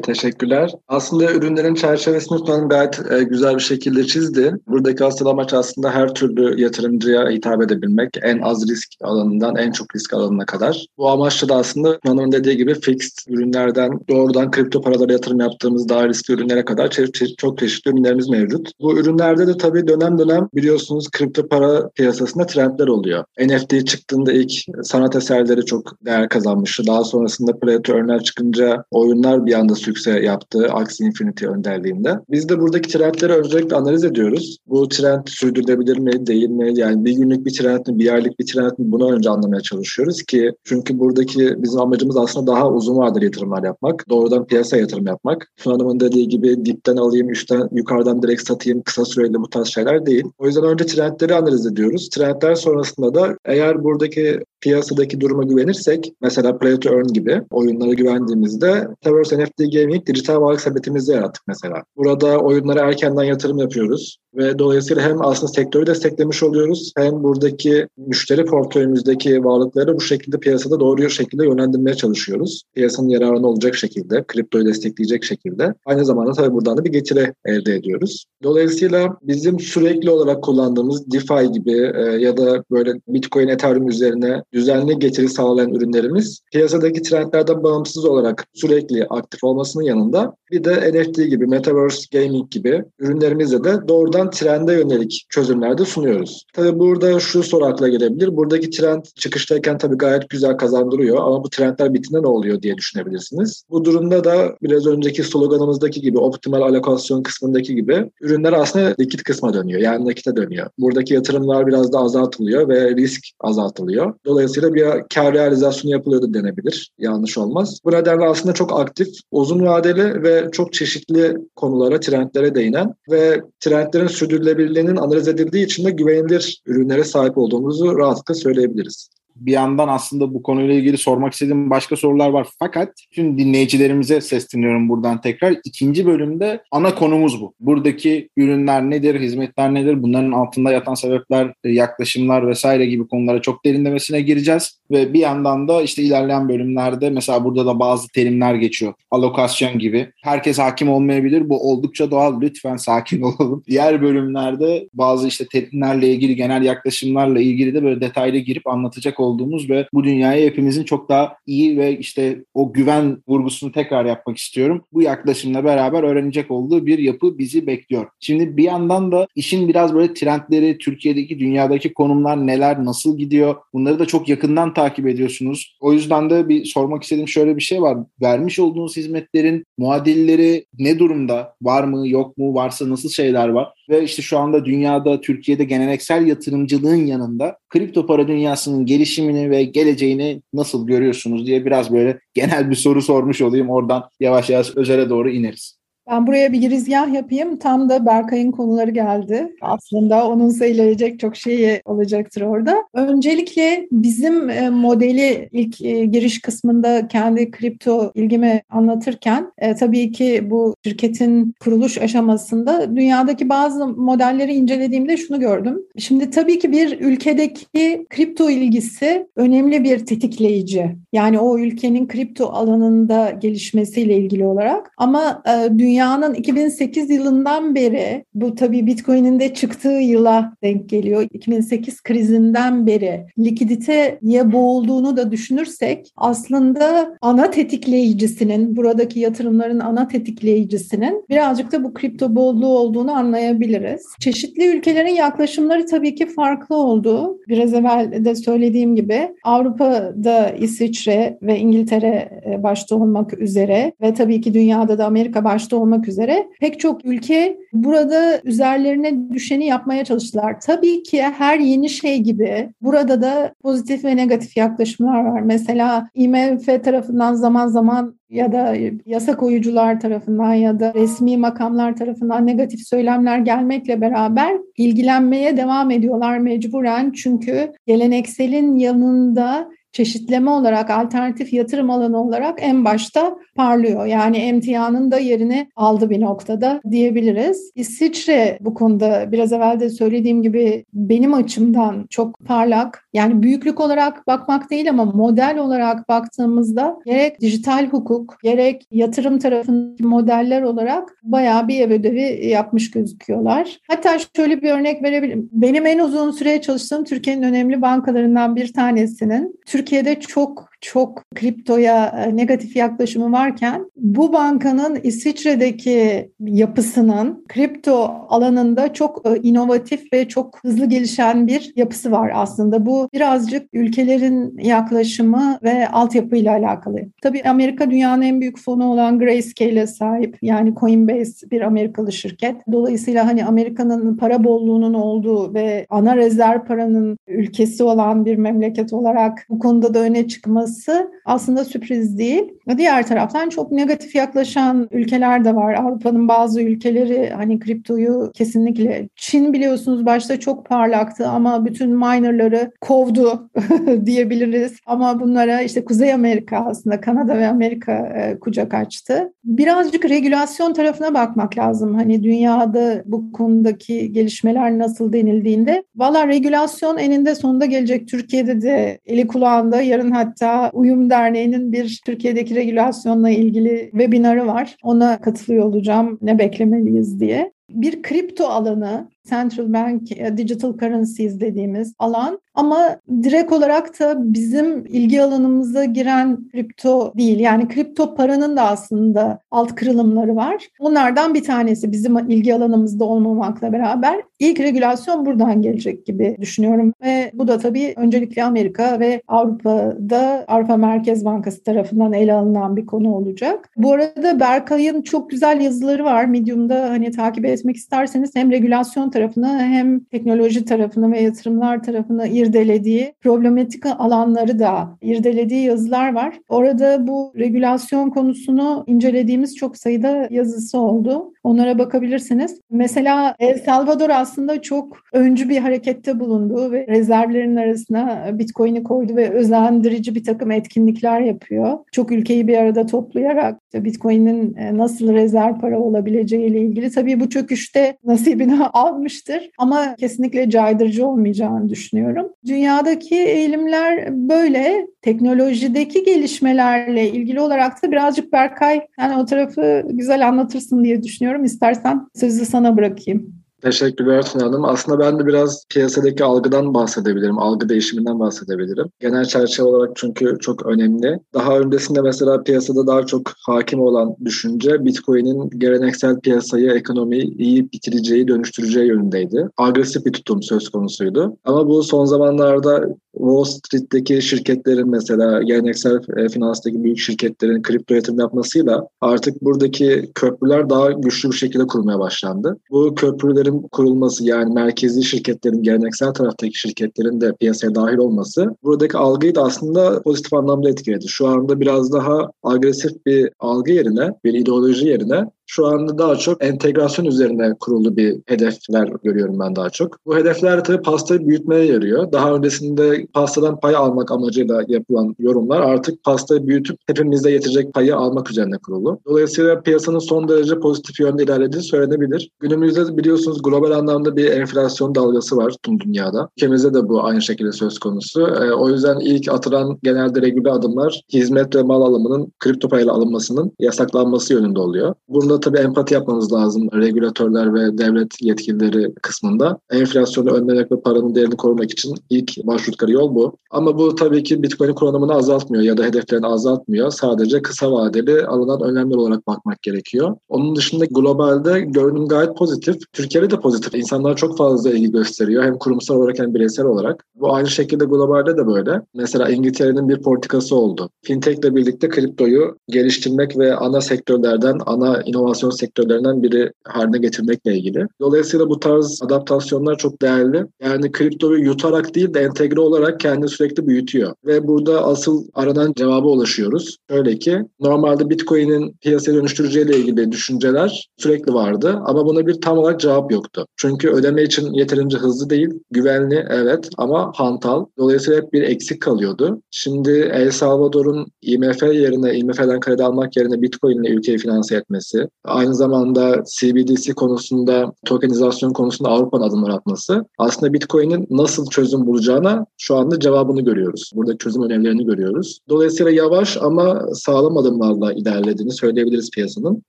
teşekkürler. Aslında ürünlerin çerçevesini Tunan gayet e, güzel bir şekilde çizdi. Buradaki asıl amaç aslında her türlü yatırımcıya hitap edebilmek. En az risk alanından en çok risk alanına kadar. Bu amaçla da aslında Tuna'nın dediği gibi fixed ürünlerden doğrudan kripto paralara yatırım yaptığımız daha riskli ürünlere kadar çe- çe- çok çeşitli ürünlerimiz mevcut. Bu ürünlerde de tabii dönem dönem biliyorsunuz kripto para piyasasında trendler oluyor. NFT çıktığında ilk sanat eserleri çok değer kazanmıştı. Daha sonrasında Play to çıkınca oyunlar bir anda sükse yaptı Axie Infinity önderliğinde. Biz de buradaki trendleri öncelikle analiz ediyoruz. Bu trend sürdürülebilir mi, değil mi? Yani bir günlük bir trend mi, bir aylık bir trend mi? Bunu önce anlamaya çalışıyoruz ki çünkü buradaki bizim amacımız aslında daha uzun vadeli yatırımlar yapmak. Doğrudan piyasa yatırım yapmak. Sun Hanım'ın dediği gibi dipten alayım, üstten, yukarıdan direkt satayım, kısa süreli bu tarz şeyler değil. O yüzden önce trendleri analiz ediyoruz. Trendler sonrasında da eğer buradaki piyasadaki duruma güvenirsek mesela Play to Earn gibi oyunlara güvendiğimizde Towers NFT Gaming dijital varlık sepetimizi yarattık mesela. Burada oyunlara erkenden yatırım yapıyoruz ve dolayısıyla hem aslında sektörü desteklemiş oluyoruz hem buradaki müşteri portföyümüzdeki varlıkları bu şekilde piyasada doğru şekilde yönlendirmeye çalışıyoruz. Piyasanın yararına olacak şekilde, kriptoyu destekleyecek şekilde. Aynı zamanda tabii buradan da bir getiri elde ediyoruz. Dolayısıyla bizim sürekli olarak kullandığımız DeFi gibi e, ya da böyle Bitcoin, Ethereum üzerine düzenli getiri sağlayan ürünlerimiz piyasadaki trendlerden bağımsız olarak sürekli aktif olmasının yanında bir de NFT gibi, Metaverse Gaming gibi ürünlerimizle de doğrudan trende yönelik çözümler de sunuyoruz. Tabii burada şu soru akla gelebilir. Buradaki trend çıkıştayken tabii gayet güzel kazandırıyor ama bu trendler bitince ne oluyor diye düşünebilirsiniz. Bu durumda da biraz önceki sloganımızdaki gibi optimal alokasyon kısmındaki gibi ürünler aslında likit kısma dönüyor. Yani nakite dönüyor. Buradaki yatırımlar biraz da azaltılıyor ve risk azaltılıyor. Dolayısıyla bir kar realizasyonu yapılıyor da denebilir. Yanlış olmaz. Bu nedenle aslında çok aktif, uzun vadeli ve çok çeşitli konulara, trendlere değinen ve trendlerin sürdürülebilirliğinin analiz edildiği için de güvenilir ürünlere sahip olduğumuzu rahatlıkla söyleyebiliriz bir yandan aslında bu konuyla ilgili sormak istediğim başka sorular var. Fakat tüm dinleyicilerimize sesleniyorum buradan tekrar. İkinci bölümde ana konumuz bu. Buradaki ürünler nedir, hizmetler nedir, bunların altında yatan sebepler, yaklaşımlar vesaire gibi konulara çok derinlemesine gireceğiz. Ve bir yandan da işte ilerleyen bölümlerde mesela burada da bazı terimler geçiyor. Alokasyon gibi. Herkes hakim olmayabilir. Bu oldukça doğal. Lütfen sakin olalım. Diğer bölümlerde bazı işte terimlerle ilgili, genel yaklaşımlarla ilgili de böyle detaylı girip anlatacak olduğumuz ve bu dünyaya hepimizin çok daha iyi ve işte o güven vurgusunu tekrar yapmak istiyorum. Bu yaklaşımla beraber öğrenecek olduğu bir yapı bizi bekliyor. Şimdi bir yandan da işin biraz böyle trendleri, Türkiye'deki, dünyadaki konumlar neler, nasıl gidiyor bunları da çok yakından takip ediyorsunuz. O yüzden de bir sormak istediğim şöyle bir şey var. Vermiş olduğunuz hizmetlerin muadilleri ne durumda? Var mı, yok mu? Varsa nasıl şeyler var? Ve işte şu anda dünyada, Türkiye'de geleneksel yatırımcılığın yanında kripto para dünyasının gelişimini ve geleceğini nasıl görüyorsunuz diye biraz böyle genel bir soru sormuş olayım. Oradan yavaş yavaş özele doğru ineriz. Ben buraya bir girizgah yapayım. Tam da Berkay'ın konuları geldi. Aslında onun sayılacak çok şey olacaktır orada. Öncelikle bizim e, modeli ilk e, giriş kısmında kendi kripto ilgimi anlatırken e, tabii ki bu şirketin kuruluş aşamasında dünyadaki bazı modelleri incelediğimde şunu gördüm. Şimdi tabii ki bir ülkedeki kripto ilgisi önemli bir tetikleyici. Yani o ülkenin kripto alanında gelişmesiyle ilgili olarak. Ama e, dünyanın 2008 yılından beri bu tabii Bitcoin'in de çıktığı yıla denk geliyor. 2008 krizinden beri likiditeye boğulduğunu da düşünürsek aslında ana tetikleyicisinin buradaki yatırımların ana tetikleyicisinin birazcık da bu kripto bolluğu olduğunu anlayabiliriz. Çeşitli ülkelerin yaklaşımları tabii ki farklı oldu. Biraz evvel de söylediğim gibi Avrupa'da İsviçre ve İngiltere e, başta olmak üzere ve tabii ki dünyada da Amerika başta olmak üzere pek çok ülke burada üzerlerine düşeni yapmaya çalıştılar. Tabii ki her yeni şey gibi burada da pozitif ve negatif yaklaşımlar var. Mesela IMF tarafından zaman zaman ya da yasa koyucular tarafından ya da resmi makamlar tarafından negatif söylemler gelmekle beraber ilgilenmeye devam ediyorlar mecburen. Çünkü gelenekselin yanında çeşitleme olarak alternatif yatırım alanı olarak en başta parlıyor. Yani emtianın da yerini aldı bir noktada diyebiliriz. İsviçre bu konuda biraz evvel de söylediğim gibi benim açımdan çok parlak. Yani büyüklük olarak bakmak değil ama model olarak baktığımızda gerek dijital hukuk gerek yatırım tarafındaki modeller olarak bayağı bir ev ödevi yapmış gözüküyorlar. Hatta şöyle bir örnek verebilirim. Benim en uzun süre çalıştığım Türkiye'nin önemli bankalarından bir tanesinin Türkiye'de çok çok kriptoya e, negatif yaklaşımı varken bu bankanın İsviçre'deki yapısının kripto alanında çok e, inovatif ve çok hızlı gelişen bir yapısı var aslında. Bu birazcık ülkelerin yaklaşımı ve altyapıyla alakalı. Tabii Amerika dünyanın en büyük fonu olan Grayscale'e sahip. Yani Coinbase bir Amerikalı şirket. Dolayısıyla hani Amerika'nın para bolluğunun olduğu ve ana rezerv paranın ülkesi olan bir memleket olarak bu konuda da öne çıkması olması aslında sürpriz değil. Diğer taraftan çok negatif yaklaşan ülkeler de var. Avrupa'nın bazı ülkeleri hani kriptoyu kesinlikle Çin biliyorsunuz başta çok parlaktı ama bütün minerları kovdu diyebiliriz. Ama bunlara işte Kuzey Amerika aslında Kanada ve Amerika e, kucak açtı. Birazcık regülasyon tarafına bakmak lazım. Hani dünyada bu konudaki gelişmeler nasıl denildiğinde. Valla regülasyon eninde sonunda gelecek. Türkiye'de de eli kulağında yarın hatta Uyum Derneği'nin bir Türkiye'deki regülasyonla ilgili webinarı var. Ona katılıyor olacağım ne beklemeliyiz diye. Bir kripto alanı Central Bank e, Digital Currencies dediğimiz alan ama direkt olarak da bizim ilgi alanımıza giren kripto değil. Yani kripto paranın da aslında alt kırılımları var. Onlardan bir tanesi bizim ilgi alanımızda olmamakla beraber ilk regülasyon buradan gelecek gibi düşünüyorum. Ve bu da tabii öncelikle Amerika ve Avrupa'da Avrupa Merkez Bankası tarafından ele alınan bir konu olacak. Bu arada Berkay'ın çok güzel yazıları var. Medium'da hani takip etmek isterseniz hem regülasyon tarafını hem teknoloji tarafını ve yatırımlar tarafını irdelediği problematik alanları da irdelediği yazılar var. Orada bu regülasyon konusunu incelediğimiz çok sayıda yazısı oldu. Onlara bakabilirsiniz. Mesela El Salvador aslında çok öncü bir harekette bulundu ve rezervlerin arasına Bitcoin'i koydu ve özendirici bir takım etkinlikler yapıyor. Çok ülkeyi bir arada toplayarak Bitcoin'in e, nasıl rezerv para olabileceği ile ilgili tabii bu çöküşte nasibini almıştır ama kesinlikle caydırıcı olmayacağını düşünüyorum. Dünyadaki eğilimler böyle. Teknolojideki gelişmelerle ilgili olarak da birazcık Berkay yani o tarafı güzel anlatırsın diye düşünüyorum. İstersen sözü sana bırakayım. Teşekkürler Tuna Hanım. Aslında ben de biraz piyasadaki algıdan bahsedebilirim. Algı değişiminden bahsedebilirim. Genel çerçeve olarak çünkü çok önemli. Daha öncesinde mesela piyasada daha çok hakim olan düşünce Bitcoin'in geleneksel piyasayı, ekonomiyi iyi bitireceği, dönüştüreceği yönündeydi. Agresif bir tutum söz konusuydu. Ama bu son zamanlarda Wall Street'teki şirketlerin mesela geleneksel e, finanstaki büyük şirketlerin kripto yatırım yapmasıyla artık buradaki köprüler daha güçlü bir şekilde kurulmaya başlandı. Bu köprülerin kurulması yani merkezi şirketlerin, geleneksel taraftaki şirketlerin de piyasaya dahil olması buradaki algıyı da aslında pozitif anlamda etkiledi. Şu anda biraz daha agresif bir algı yerine, bir ideoloji yerine şu anda daha çok entegrasyon üzerine kurulu bir hedefler görüyorum ben daha çok. Bu hedefler tabii pastayı büyütmeye yarıyor. Daha öncesinde pastadan pay almak amacıyla yapılan yorumlar artık pastayı büyütüp hepimizde yetecek payı almak üzerine kurulu. Dolayısıyla piyasanın son derece pozitif yönde ilerlediği söylenebilir. Günümüzde biliyorsunuz global anlamda bir enflasyon dalgası var tüm dünyada. Ülkemizde de bu aynı şekilde söz konusu. E, o yüzden ilk atılan genelde regüle adımlar hizmet ve mal alımının kripto parayla alınmasının yasaklanması yönünde oluyor. Bunda tabii empati yapmamız lazım regülatörler ve devlet yetkilileri kısmında. Enflasyonu önlemek ve paranın değerini korumak için ilk başvurdukları yol bu. Ama bu tabii ki Bitcoin'in kullanımını azaltmıyor ya da hedeflerini azaltmıyor. Sadece kısa vadeli alınan önlemler olarak bakmak gerekiyor. Onun dışında globalde görünüm gayet pozitif. Türkiye'de de pozitif. İnsanlar çok fazla ilgi gösteriyor. Hem kurumsal olarak hem bireysel olarak. Bu aynı şekilde globalde de böyle. Mesela İngiltere'nin bir politikası oldu. Fintech ile birlikte kriptoyu geliştirmek ve ana sektörlerden, ana inovasyon sektörlerinden biri haline getirmekle ilgili. Dolayısıyla bu tarz adaptasyonlar çok değerli. Yani kriptoyu yutarak değil de entegre olarak kendini sürekli büyütüyor. Ve burada asıl aranan cevaba ulaşıyoruz. Şöyle ki normalde Bitcoin'in piyasaya dönüştüreceğiyle ilgili düşünceler sürekli vardı ama buna bir tam olarak cevap yoktu. Çünkü ödeme için yeterince hızlı değil, güvenli evet ama hantal. Dolayısıyla hep bir eksik kalıyordu. Şimdi El Salvador'un IMF yerine, IMF'den kredi almak yerine Bitcoin ile ülkeyi finanse etmesi, aynı zamanda CBDC konusunda, tokenizasyon konusunda Avrupa'nın adımlar atması aslında Bitcoin'in nasıl çözüm bulacağına şu anda cevabını görüyoruz. Burada çözüm önemlerini görüyoruz. Dolayısıyla yavaş ama sağlam adımlarla ilerlediğini söyleyebiliriz piyasanın.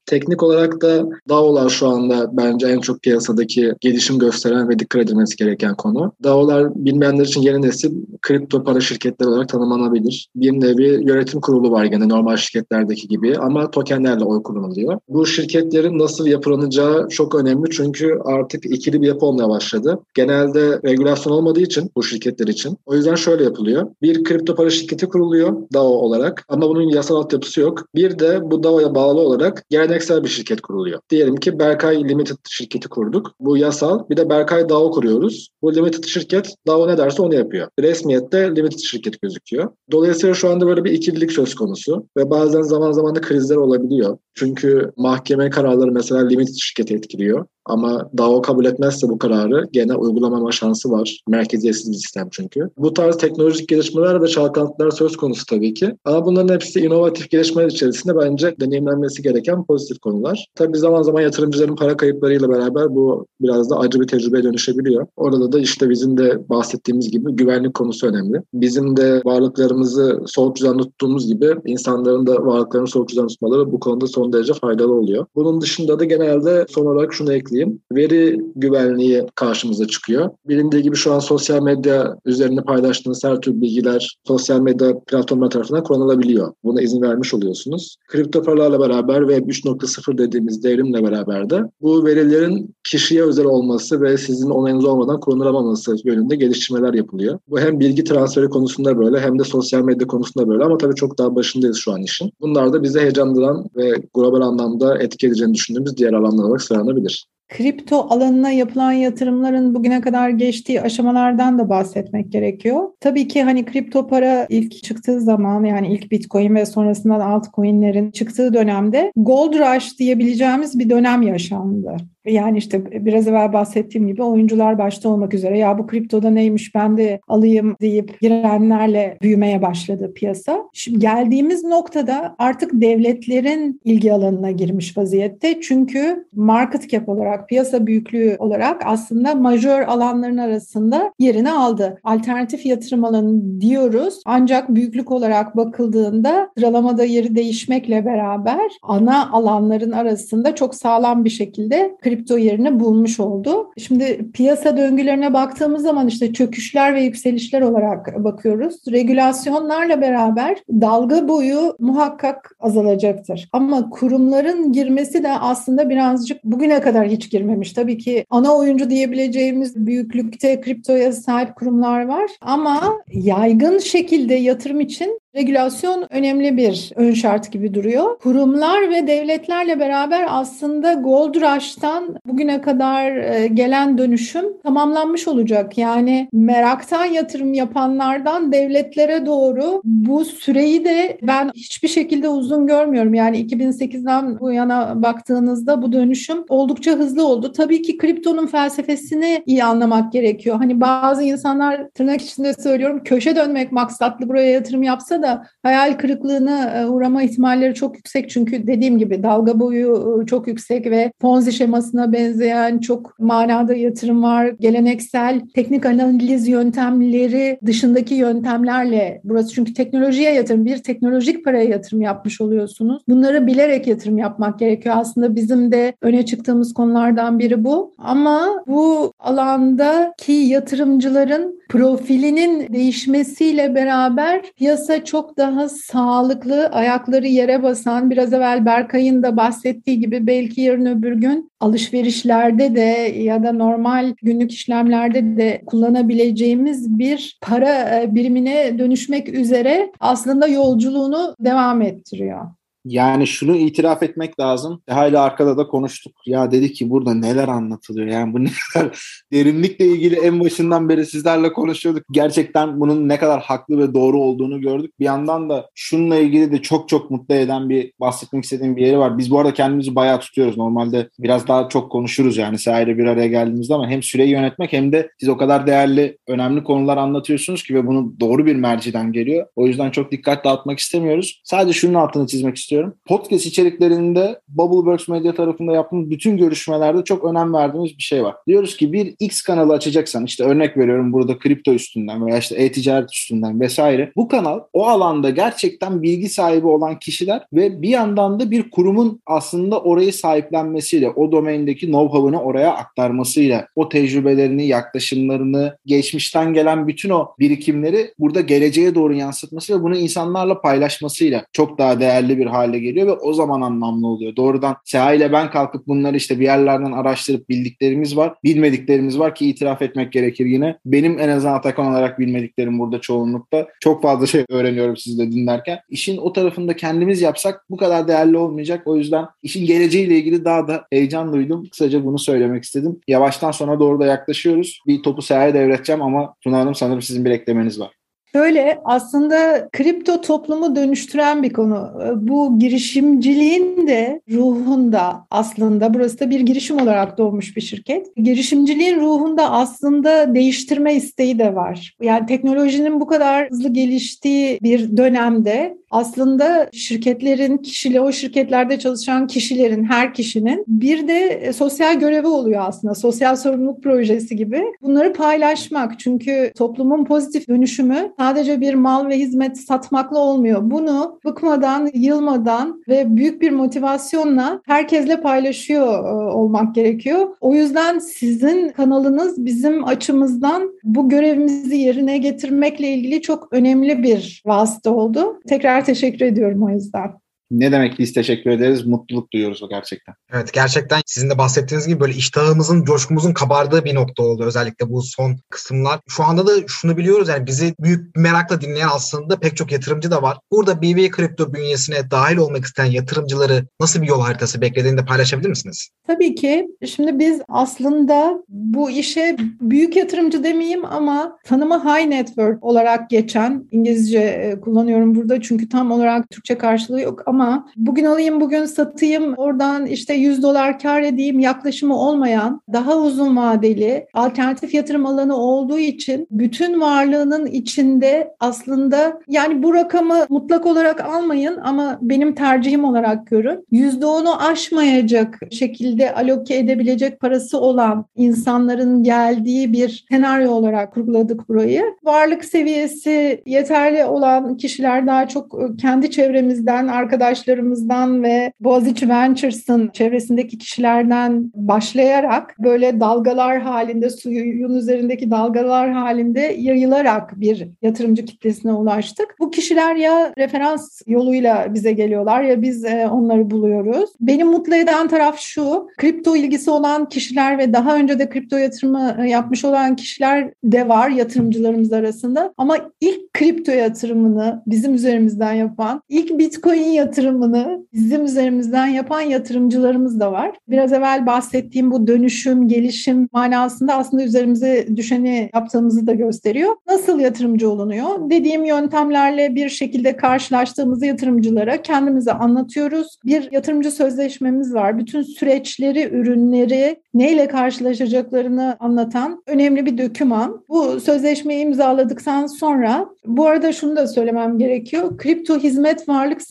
Teknik olarak da DAO'lar şu anda bence en çok piyasadaki gelişim gösteren ve dikkat edilmesi gereken konu. DAO'lar bilmeyenler için yeni nesil kripto para şirketleri olarak tanımlanabilir. Bir nevi yönetim kurulu var gene normal şirketlerdeki gibi ama tokenlerle oy kullanılıyor. Bu şirketlerin nasıl yapılanacağı çok önemli çünkü artık ikili bir yapı olmaya başladı. Genelde regülasyon olmadığı için bu şirketler için. O yüzden şöyle yapılıyor. Bir kripto para şirketi kuruluyor DAO olarak ama bunun yasal altyapısı yok. Bir de bu DAO'ya bağlı olarak geleneksel bir şirket kuruluyor. Diyelim ki Berkay Limited şirketi kurduk. Bu yasal. Bir de Berkay DAO kuruyoruz. Bu Limited şirket DAO ne derse onu yapıyor. Resmiyette Limited şirket gözüküyor. Dolayısıyla şu anda böyle bir ikililik söz konusu ve bazen zaman zaman da krizler olabiliyor. Çünkü mahkeme kararları mesela Limited şirketi etkiliyor. Ama DAO kabul etmezse bu kararı gene uygulamama şansı var. Merkeziyetsiz bir sistem çünkü. Bu tarz teknolojik gelişmeler ve çalkantılar söz konusu tabii ki. Ama bunların hepsi inovatif gelişmeler içerisinde bence deneyimlenmesi gereken pozitif konular. Tabii zaman zaman yatırımcıların para kayıplarıyla beraber bu biraz da acı bir tecrübeye dönüşebiliyor. Orada da işte bizim de bahsettiğimiz gibi güvenlik konusu önemli. Bizim de varlıklarımızı soğuk düzenli tuttuğumuz gibi insanların da varlıklarını soğuk düzenli tutmaları bu konuda son derece faydalı oluyor. Bunun dışında da genelde son olarak şunu ekleyeyim. Veri güvenliği karşımıza çıkıyor. Bilindiği gibi şu an sosyal medya üzerinde paylaştığınız her tür bilgiler sosyal medya platformları tarafından kullanılabiliyor. Buna izin vermiş oluyorsunuz. Kripto paralarla beraber ve 3.0 dediğimiz devrimle beraber de bu verilerin kişiye özel olması ve sizin onayınız olmadan kullanılamaması yönünde geliştirmeler yapılıyor. Bu hem bilgi transferi konusunda böyle hem de sosyal medya konusunda böyle ama tabii çok daha başındayız şu an işin. Bunlar da bizi heyecanlandıran ve global anlamda etki edeceğini düşündüğümüz diğer alanlar olarak sıralanabilir. Kripto alanına yapılan yatırımların bugüne kadar geçtiği aşamalardan da bahsetmek gerekiyor. Tabii ki hani kripto para ilk çıktığı zaman yani ilk Bitcoin ve sonrasından altcoin'lerin çıktığı dönemde Gold Rush diyebileceğimiz bir dönem yaşandı. Yani işte biraz evvel bahsettiğim gibi oyuncular başta olmak üzere ya bu kriptoda neymiş ben de alayım deyip girenlerle büyümeye başladı piyasa. Şimdi geldiğimiz noktada artık devletlerin ilgi alanına girmiş vaziyette. Çünkü market cap olarak, piyasa büyüklüğü olarak aslında majör alanların arasında yerini aldı. Alternatif yatırım alanı diyoruz. Ancak büyüklük olarak bakıldığında sıralamada yeri değişmekle beraber ana alanların arasında çok sağlam bir şekilde kripto yerini bulmuş oldu. Şimdi piyasa döngülerine baktığımız zaman işte çöküşler ve yükselişler olarak bakıyoruz. Regülasyonlarla beraber dalga boyu muhakkak azalacaktır. Ama kurumların girmesi de aslında birazcık bugüne kadar hiç girmemiş. Tabii ki ana oyuncu diyebileceğimiz büyüklükte kriptoya sahip kurumlar var ama yaygın şekilde yatırım için regülasyon önemli bir ön şart gibi duruyor. Kurumlar ve devletlerle beraber aslında Gold Rush'tan bugüne kadar e, gelen dönüşüm tamamlanmış olacak. Yani meraktan yatırım yapanlardan devletlere doğru bu süreyi de ben hiçbir şekilde uzun görmüyorum. Yani 2008'den bu yana baktığınızda bu dönüşüm oldukça hızlı oldu. Tabii ki kriptonun felsefesini iyi anlamak gerekiyor. Hani bazı insanlar tırnak içinde söylüyorum köşe dönmek maksatlı buraya yatırım yapsa da hayal kırıklığına e, uğrama ihtimalleri çok yüksek. Çünkü dediğim gibi dalga boyu e, çok yüksek ve Ponzi şemasına benzeyen çok manada yatırım var. Geleneksel teknik analiz yöntemleri dışındaki yöntemlerle burası çünkü teknolojiye yatırım bir teknolojik paraya yatırım yapmış oluyorsunuz. Bunları bilerek yatırım yapmak gerekiyor. Aslında bizim de öne çıktığımız konulardan biri bu. Ama bu alandaki yatırımcıların profilinin değişmesiyle beraber piyasa çok daha sağlıklı, ayakları yere basan, biraz evvel Berkay'ın da bahsettiği gibi belki yarın öbür gün alışverişlerde de ya da normal günlük işlemlerde de kullanabileceğimiz bir para e, birimine dönüşmek üzere aslında yolculuğunu devam ettiriyor. Yani şunu itiraf etmek lazım. E, hala arkada da konuştuk. Ya dedi ki burada neler anlatılıyor. Yani bu ne kadar derinlikle ilgili en başından beri sizlerle konuşuyorduk. Gerçekten bunun ne kadar haklı ve doğru olduğunu gördük. Bir yandan da şununla ilgili de çok çok mutlu eden bir bahsetmek istediğim bir yeri var. Biz bu arada kendimizi bayağı tutuyoruz. Normalde biraz daha çok konuşuruz yani sahile bir araya geldiğimizde ama hem süreyi yönetmek hem de siz o kadar değerli, önemli konular anlatıyorsunuz ki ve bunu doğru bir merciden geliyor. O yüzden çok dikkat dağıtmak istemiyoruz. Sadece şunun altını çizmek istiyorum istiyorum. Podcast içeriklerinde Bubbleworks Media tarafında yaptığımız bütün görüşmelerde çok önem verdiğimiz bir şey var. Diyoruz ki bir X kanalı açacaksan işte örnek veriyorum burada kripto üstünden veya işte e-ticaret üstünden vesaire. Bu kanal o alanda gerçekten bilgi sahibi olan kişiler ve bir yandan da bir kurumun aslında orayı sahiplenmesiyle, o domaindeki know-how'ını oraya aktarmasıyla, o tecrübelerini, yaklaşımlarını, geçmişten gelen bütün o birikimleri burada geleceğe doğru yansıtması ve bunu insanlarla paylaşmasıyla çok daha değerli bir hale geliyor ve o zaman anlamlı oluyor. Doğrudan Seha ile ben kalkıp bunları işte bir yerlerden araştırıp bildiklerimiz var. Bilmediklerimiz var ki itiraf etmek gerekir yine. Benim en azından Atakan olarak bilmediklerim burada çoğunlukta. Çok fazla şey öğreniyorum siz de dinlerken. İşin o tarafında kendimiz yapsak bu kadar değerli olmayacak. O yüzden işin geleceğiyle ilgili daha da heyecan duydum. Kısaca bunu söylemek istedim. Yavaştan sonra doğru da yaklaşıyoruz. Bir topu Seha'ya devredeceğim ama Tuna Hanım sanırım sizin bir eklemeniz var. Şöyle aslında kripto toplumu dönüştüren bir konu. Bu girişimciliğin de ruhunda aslında burası da bir girişim olarak doğmuş bir şirket. Girişimciliğin ruhunda aslında değiştirme isteği de var. Yani teknolojinin bu kadar hızlı geliştiği bir dönemde aslında şirketlerin kişiyle o şirketlerde çalışan kişilerin her kişinin bir de e, sosyal görevi oluyor aslında. Sosyal sorumluluk projesi gibi. Bunları paylaşmak çünkü toplumun pozitif dönüşümü sadece bir mal ve hizmet satmakla olmuyor. Bunu bıkmadan, yılmadan ve büyük bir motivasyonla herkesle paylaşıyor e, olmak gerekiyor. O yüzden sizin kanalınız bizim açımızdan bu görevimizi yerine getirmekle ilgili çok önemli bir vasıta oldu. Tekrar teşekkür ediyorum o yüzden. Ne demek biz teşekkür ederiz. Mutluluk duyuyoruz o gerçekten. Evet gerçekten sizin de bahsettiğiniz gibi böyle iştahımızın, coşkumuzun kabardığı bir nokta oldu özellikle bu son kısımlar. Şu anda da şunu biliyoruz yani bizi büyük merakla dinleyen aslında pek çok yatırımcı da var. Burada BB Kripto bünyesine dahil olmak isteyen yatırımcıları nasıl bir yol haritası beklediğini de paylaşabilir misiniz? Tabii ki. Şimdi biz aslında bu işe büyük yatırımcı demeyeyim ama tanımı high network olarak geçen İngilizce e, kullanıyorum burada çünkü tam olarak Türkçe karşılığı yok ama ama bugün alayım bugün satayım oradan işte 100 dolar kar edeyim yaklaşımı olmayan daha uzun vadeli alternatif yatırım alanı olduğu için bütün varlığının içinde aslında yani bu rakamı mutlak olarak almayın ama benim tercihim olarak görün. %10'u aşmayacak şekilde aloke edebilecek parası olan insanların geldiği bir senaryo olarak kurguladık burayı. Varlık seviyesi yeterli olan kişiler daha çok kendi çevremizden arkadaş arkadaşlarımızdan ve Boğaziçi Ventures'ın çevresindeki kişilerden başlayarak böyle dalgalar halinde, suyun üzerindeki dalgalar halinde yayılarak bir yatırımcı kitlesine ulaştık. Bu kişiler ya referans yoluyla bize geliyorlar ya biz e, onları buluyoruz. Benim mutlu eden taraf şu, kripto ilgisi olan kişiler ve daha önce de kripto yatırımı e, yapmış olan kişiler de var yatırımcılarımız arasında. Ama ilk kripto yatırımını bizim üzerimizden yapan, ilk bitcoin yatırımını bizim üzerimizden yapan yatırımcılarımız da var. Biraz evvel bahsettiğim bu dönüşüm, gelişim manasında aslında üzerimize düşeni yaptığımızı da gösteriyor. Nasıl yatırımcı olunuyor? Dediğim yöntemlerle bir şekilde karşılaştığımız yatırımcılara kendimize anlatıyoruz. Bir yatırımcı sözleşmemiz var. Bütün süreçleri, ürünleri, neyle karşılaşacaklarını anlatan önemli bir döküman. Bu sözleşmeyi imzaladıktan sonra bu arada şunu da söylemem gerekiyor. Kripto hizmet varlık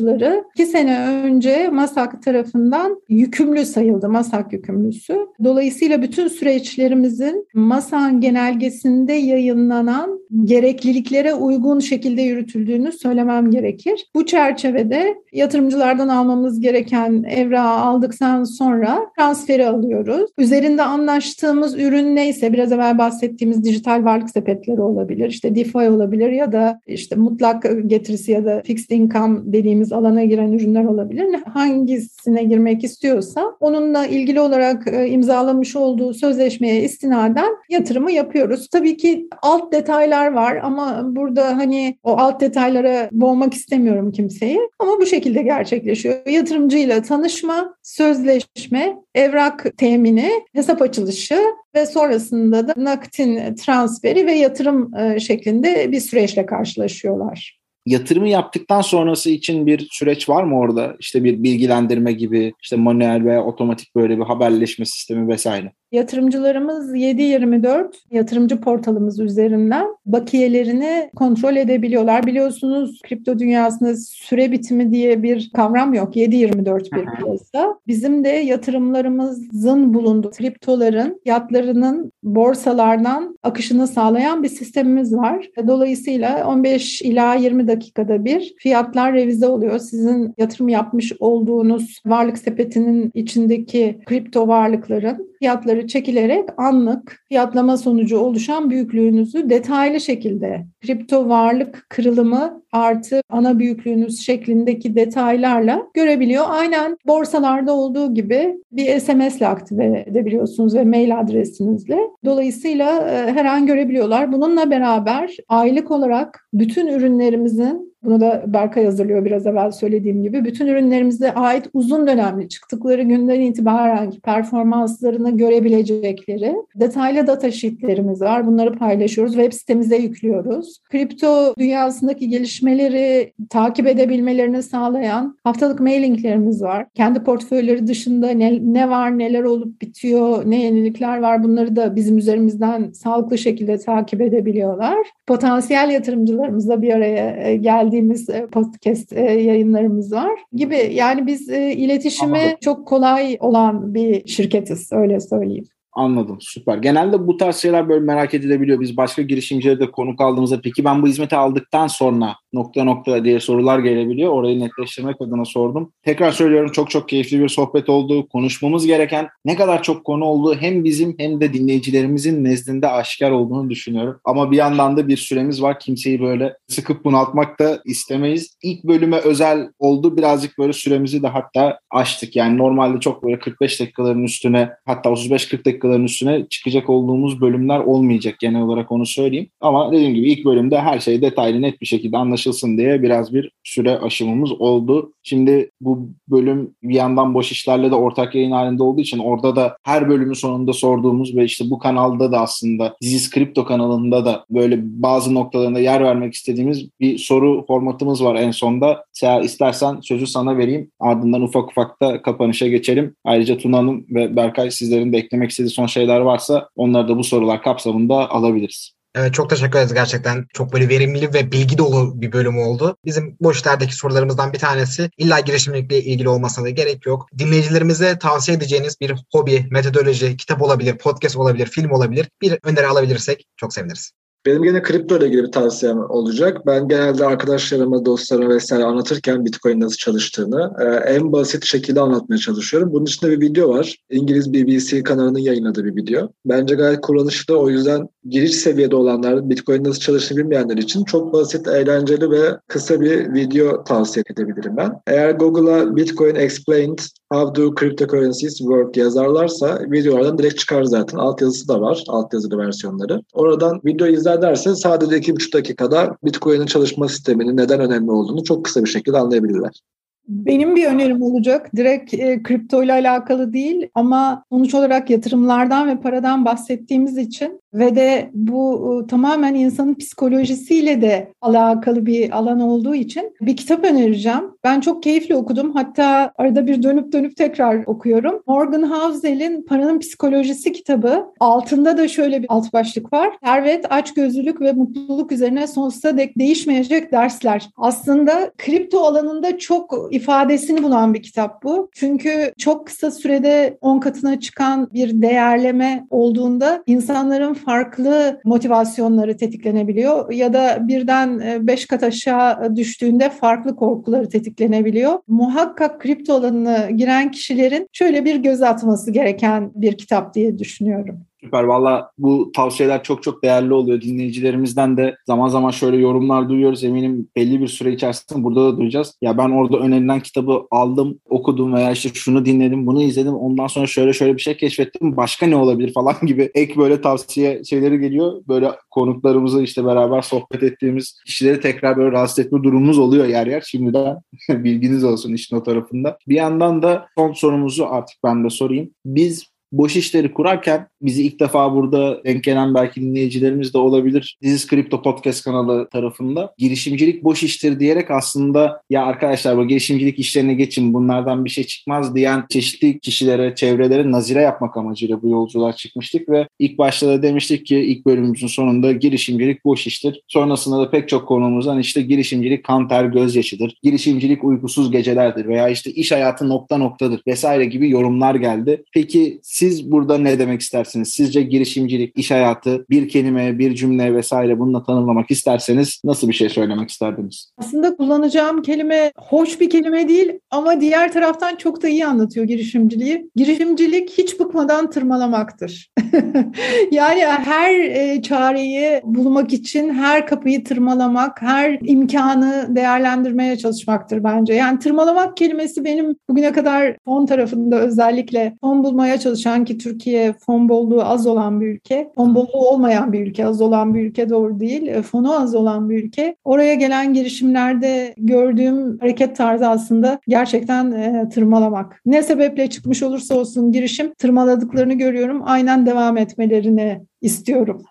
sağlayıcıları iki sene önce MASAK tarafından yükümlü sayıldı. MASAK yükümlüsü. Dolayısıyla bütün süreçlerimizin MASAK genelgesinde yayınlanan gerekliliklere uygun şekilde yürütüldüğünü söylemem gerekir. Bu çerçevede yatırımcılardan almamız gereken evrağı aldıktan sonra transferi alıyoruz. Üzerinde anlaştığımız ürün neyse biraz evvel bahsettiğimiz dijital varlık sepetleri olabilir, işte DeFi olabilir ya da işte mutlak getirisi ya da fixed income dediğimiz alana giren ürünler olabilir. Hangisine girmek istiyorsa onunla ilgili olarak e, imzalamış olduğu sözleşmeye istinaden yatırımı yapıyoruz. Tabii ki alt detaylar var ama burada hani o alt detaylara boğmak istemiyorum kimseyi. Ama bu şekilde gerçekleşiyor. Yatırımcıyla tanışma, sözleşme, evrak temini, hesap açılışı ve sonrasında da nakitin transferi ve yatırım e, şeklinde bir süreçle karşılaşıyorlar yatırımı yaptıktan sonrası için bir süreç var mı orada? İşte bir bilgilendirme gibi, işte manuel veya otomatik böyle bir haberleşme sistemi vesaire. Yatırımcılarımız 7-24 yatırımcı portalımız üzerinden bakiyelerini kontrol edebiliyorlar. Biliyorsunuz kripto dünyasında süre bitimi diye bir kavram yok. 7-24 bir piyasa. Bizim de yatırımlarımızın bulunduğu kriptoların fiyatlarının borsalardan akışını sağlayan bir sistemimiz var. Dolayısıyla 15 ila 20 dakikada bir fiyatlar revize oluyor. Sizin yatırım yapmış olduğunuz varlık sepetinin içindeki kripto varlıkların fiyatları çekilerek anlık fiyatlama sonucu oluşan büyüklüğünüzü detaylı şekilde kripto varlık kırılımı artı ana büyüklüğünüz şeklindeki detaylarla görebiliyor. Aynen borsalarda olduğu gibi bir SMS ile aktive edebiliyorsunuz ve mail adresinizle. Dolayısıyla e, her an görebiliyorlar. Bununla beraber aylık olarak bütün ürünlerimizin bunu da Berkay hazırlıyor biraz evvel söylediğim gibi. Bütün ürünlerimize ait uzun dönemli çıktıkları günden itibaren performanslarını görebilecekleri detaylı data sheetlerimiz var. Bunları paylaşıyoruz. Web sitemize yüklüyoruz. Kripto dünyasındaki gelişmeleri takip edebilmelerini sağlayan haftalık mailinglerimiz var. Kendi portföyleri dışında ne, ne var, neler olup bitiyor, ne yenilikler var bunları da bizim üzerimizden sağlıklı şekilde takip edebiliyorlar. Potansiyel yatırımcılarımızla bir araya e, geldi geldiğimiz e, podcast e, yayınlarımız var gibi. Yani biz e, iletişimi Anladım. çok kolay olan bir şirketiz öyle söyleyeyim. Anladım süper. Genelde bu tarz şeyler böyle merak edilebiliyor. Biz başka girişimcileri de konuk aldığımızda peki ben bu hizmeti aldıktan sonra nokta nokta diye sorular gelebiliyor. Orayı netleştirmek adına sordum. Tekrar söylüyorum çok çok keyifli bir sohbet oldu. Konuşmamız gereken ne kadar çok konu olduğu hem bizim hem de dinleyicilerimizin nezdinde aşikar olduğunu düşünüyorum. Ama bir yandan da bir süremiz var. Kimseyi böyle sıkıp bunaltmak da istemeyiz. İlk bölüme özel oldu. Birazcık böyle süremizi de hatta aştık. Yani normalde çok böyle 45 dakikaların üstüne hatta 35-40 dakikaların üstüne çıkacak olduğumuz bölümler olmayacak genel olarak onu söyleyeyim. Ama dediğim gibi ilk bölümde her şey detaylı net bir şekilde anlaşılıyor anlaşılsın diye biraz bir süre aşımımız oldu. Şimdi bu bölüm bir yandan boş işlerle de ortak yayın halinde olduğu için orada da her bölümün sonunda sorduğumuz ve işte bu kanalda da aslında Dizis Kripto kanalında da böyle bazı noktalarında yer vermek istediğimiz bir soru formatımız var en sonda. Seha istersen sözü sana vereyim. Ardından ufak ufak da kapanışa geçelim. Ayrıca Tuna Hanım ve Berkay sizlerin de eklemek istediği son şeyler varsa onları da bu sorular kapsamında alabiliriz. Evet çok teşekkür ederiz gerçekten. Çok böyle verimli ve bilgi dolu bir bölüm oldu. Bizim bu işlerdeki sorularımızdan bir tanesi illa girişimcilikle ilgili olmasına da gerek yok. Dinleyicilerimize tavsiye edeceğiniz bir hobi, metodoloji, kitap olabilir, podcast olabilir, film olabilir. Bir öneri alabilirsek çok seviniriz. Benim gene kripto ile ilgili bir tavsiyem olacak. Ben genelde arkadaşlarıma, dostlarıma vesaire anlatırken Bitcoin nasıl çalıştığını e, en basit şekilde anlatmaya çalışıyorum. Bunun içinde bir video var. İngiliz BBC kanalının yayınladığı bir video. Bence gayet kullanışlı. O yüzden giriş seviyede olanlar, Bitcoin nasıl çalıştığını bilmeyenler için çok basit, eğlenceli ve kısa bir video tavsiye edebilirim ben. Eğer Google'a Bitcoin Explained How Do Cryptocurrencies Work yazarlarsa videolardan direkt çıkar zaten. Altyazısı da var, altyazılı versiyonları. Oradan video izler derse sadece 2,5 dakikada Bitcoin'in çalışma sisteminin neden önemli olduğunu çok kısa bir şekilde anlayabilirler. Benim bir önerim olacak. Direkt e, kripto ile alakalı değil ama sonuç olarak yatırımlardan ve paradan bahsettiğimiz için ve de bu e, tamamen insanın psikolojisiyle de alakalı bir alan olduğu için bir kitap önereceğim. Ben çok keyifli okudum. Hatta arada bir dönüp dönüp tekrar okuyorum. Morgan Housel'in Paranın Psikolojisi kitabı. Altında da şöyle bir alt başlık var. Servet, açgözlülük ve mutluluk üzerine sonsuza dek değişmeyecek dersler. Aslında kripto alanında çok ifadesini bulan bir kitap bu. Çünkü çok kısa sürede 10 katına çıkan bir değerleme olduğunda insanların farklı motivasyonları tetiklenebiliyor ya da birden 5 kat aşağı düştüğünde farklı korkuları tetiklenebiliyor. Muhakkak kripto alanına giren kişilerin şöyle bir göz atması gereken bir kitap diye düşünüyorum. Süper. Valla bu tavsiyeler çok çok değerli oluyor. Dinleyicilerimizden de zaman zaman şöyle yorumlar duyuyoruz. Eminim belli bir süre içerisinde burada da duyacağız. Ya ben orada önerilen kitabı aldım, okudum veya işte şunu dinledim, bunu izledim. Ondan sonra şöyle şöyle bir şey keşfettim. Başka ne olabilir falan gibi ek böyle tavsiye şeyleri geliyor. Böyle konuklarımızı işte beraber sohbet ettiğimiz kişileri tekrar böyle rahatsız etme durumumuz oluyor yer yer. Şimdiden bilginiz olsun işin o tarafında. Bir yandan da son sorumuzu artık ben de sorayım. Biz boş işleri kurarken bizi ilk defa burada denk gelen belki dinleyicilerimiz de olabilir. Dizis Kripto Podcast kanalı tarafında girişimcilik boş iştir diyerek aslında ya arkadaşlar bu girişimcilik işlerine geçin bunlardan bir şey çıkmaz diyen çeşitli kişilere, çevrelere nazire yapmak amacıyla bu yolculuğa çıkmıştık ve ilk başta da demiştik ki ilk bölümümüzün sonunda girişimcilik boş iştir. Sonrasında da pek çok konumuzdan işte girişimcilik kan ter gözyaşıdır. Girişimcilik uykusuz gecelerdir veya işte iş hayatı nokta noktadır vesaire gibi yorumlar geldi. Peki siz burada ne demek istersiniz? Sizce girişimcilik, iş hayatı bir kelime, bir cümle vesaire bununla tanımlamak isterseniz nasıl bir şey söylemek isterdiniz? Aslında kullanacağım kelime hoş bir kelime değil ama diğer taraftan çok da iyi anlatıyor girişimciliği. Girişimcilik hiç bıkmadan tırmalamaktır. yani her e, çareyi bulmak için her kapıyı tırmalamak, her imkanı değerlendirmeye çalışmaktır bence. Yani tırmalamak kelimesi benim bugüne kadar fon tarafında özellikle fon bulmaya çalışan sanki Türkiye fon bolluğu az olan bir ülke, fon bolluğu olmayan bir ülke, az olan bir ülke doğru değil, e, fonu az olan bir ülke. Oraya gelen girişimlerde gördüğüm hareket tarzı aslında gerçekten e, tırmalamak. Ne sebeple çıkmış olursa olsun girişim tırmaladıklarını görüyorum. Aynen devam etmelerini istiyorum.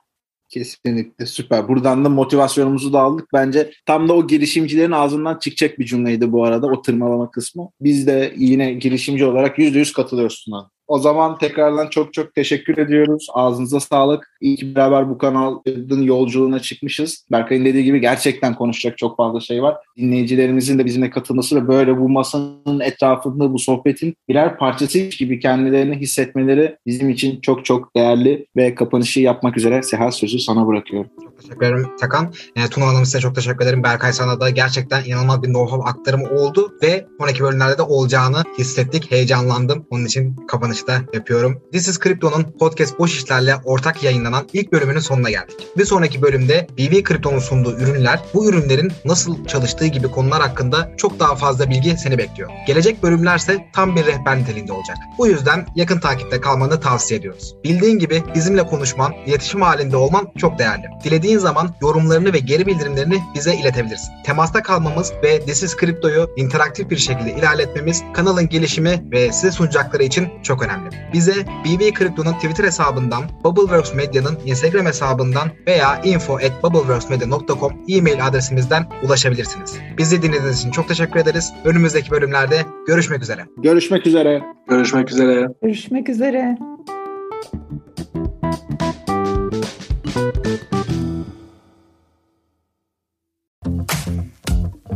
Kesinlikle süper. Buradan da motivasyonumuzu da aldık. Bence tam da o girişimcilerin ağzından çıkacak bir cümleydi bu arada o tırmalama kısmı. Biz de yine girişimci olarak %100 katılıyoruz Tuna. O zaman tekrardan çok çok teşekkür ediyoruz. Ağzınıza sağlık. İyi ki beraber bu kanalın yolculuğuna çıkmışız. Berkay'ın dediği gibi gerçekten konuşacak çok fazla şey var. Dinleyicilerimizin de bizimle katılması ve böyle bu masanın etrafında bu sohbetin birer parçası gibi kendilerini hissetmeleri bizim için çok çok değerli ve kapanışı yapmak üzere Seha sözü sana bırakıyorum. Teşekkür ederim Takan. E, Tuna Hanım size çok teşekkür ederim. Berkay sana da gerçekten inanılmaz bir know-how aktarımı oldu ve sonraki bölümlerde de olacağını hissettik. Heyecanlandım. Onun için kapanış kapanışta yapıyorum. This is Crypto'nun podcast boş işlerle ortak yayınlanan ilk bölümünün sonuna geldik. Bir sonraki bölümde BB Crypto'nun sunduğu ürünler, bu ürünlerin nasıl çalıştığı gibi konular hakkında çok daha fazla bilgi seni bekliyor. Gelecek bölümlerse tam bir rehber niteliğinde olacak. Bu yüzden yakın takipte kalmanı tavsiye ediyoruz. Bildiğin gibi bizimle konuşman, iletişim halinde olman çok değerli. Dilediğin zaman yorumlarını ve geri bildirimlerini bize iletebilirsin. Temasta kalmamız ve This is Crypto'yu interaktif bir şekilde ilerletmemiz kanalın gelişimi ve size sunacakları için çok önemli. Bize BB Kripto'nun Twitter hesabından, Bubbleworks Medya'nın Instagram hesabından veya info at bubbleworksmedia.com e-mail adresimizden ulaşabilirsiniz. Bizi dinlediğiniz için çok teşekkür ederiz. Önümüzdeki bölümlerde görüşmek üzere. Görüşmek üzere. Görüşmek üzere. Görüşmek üzere.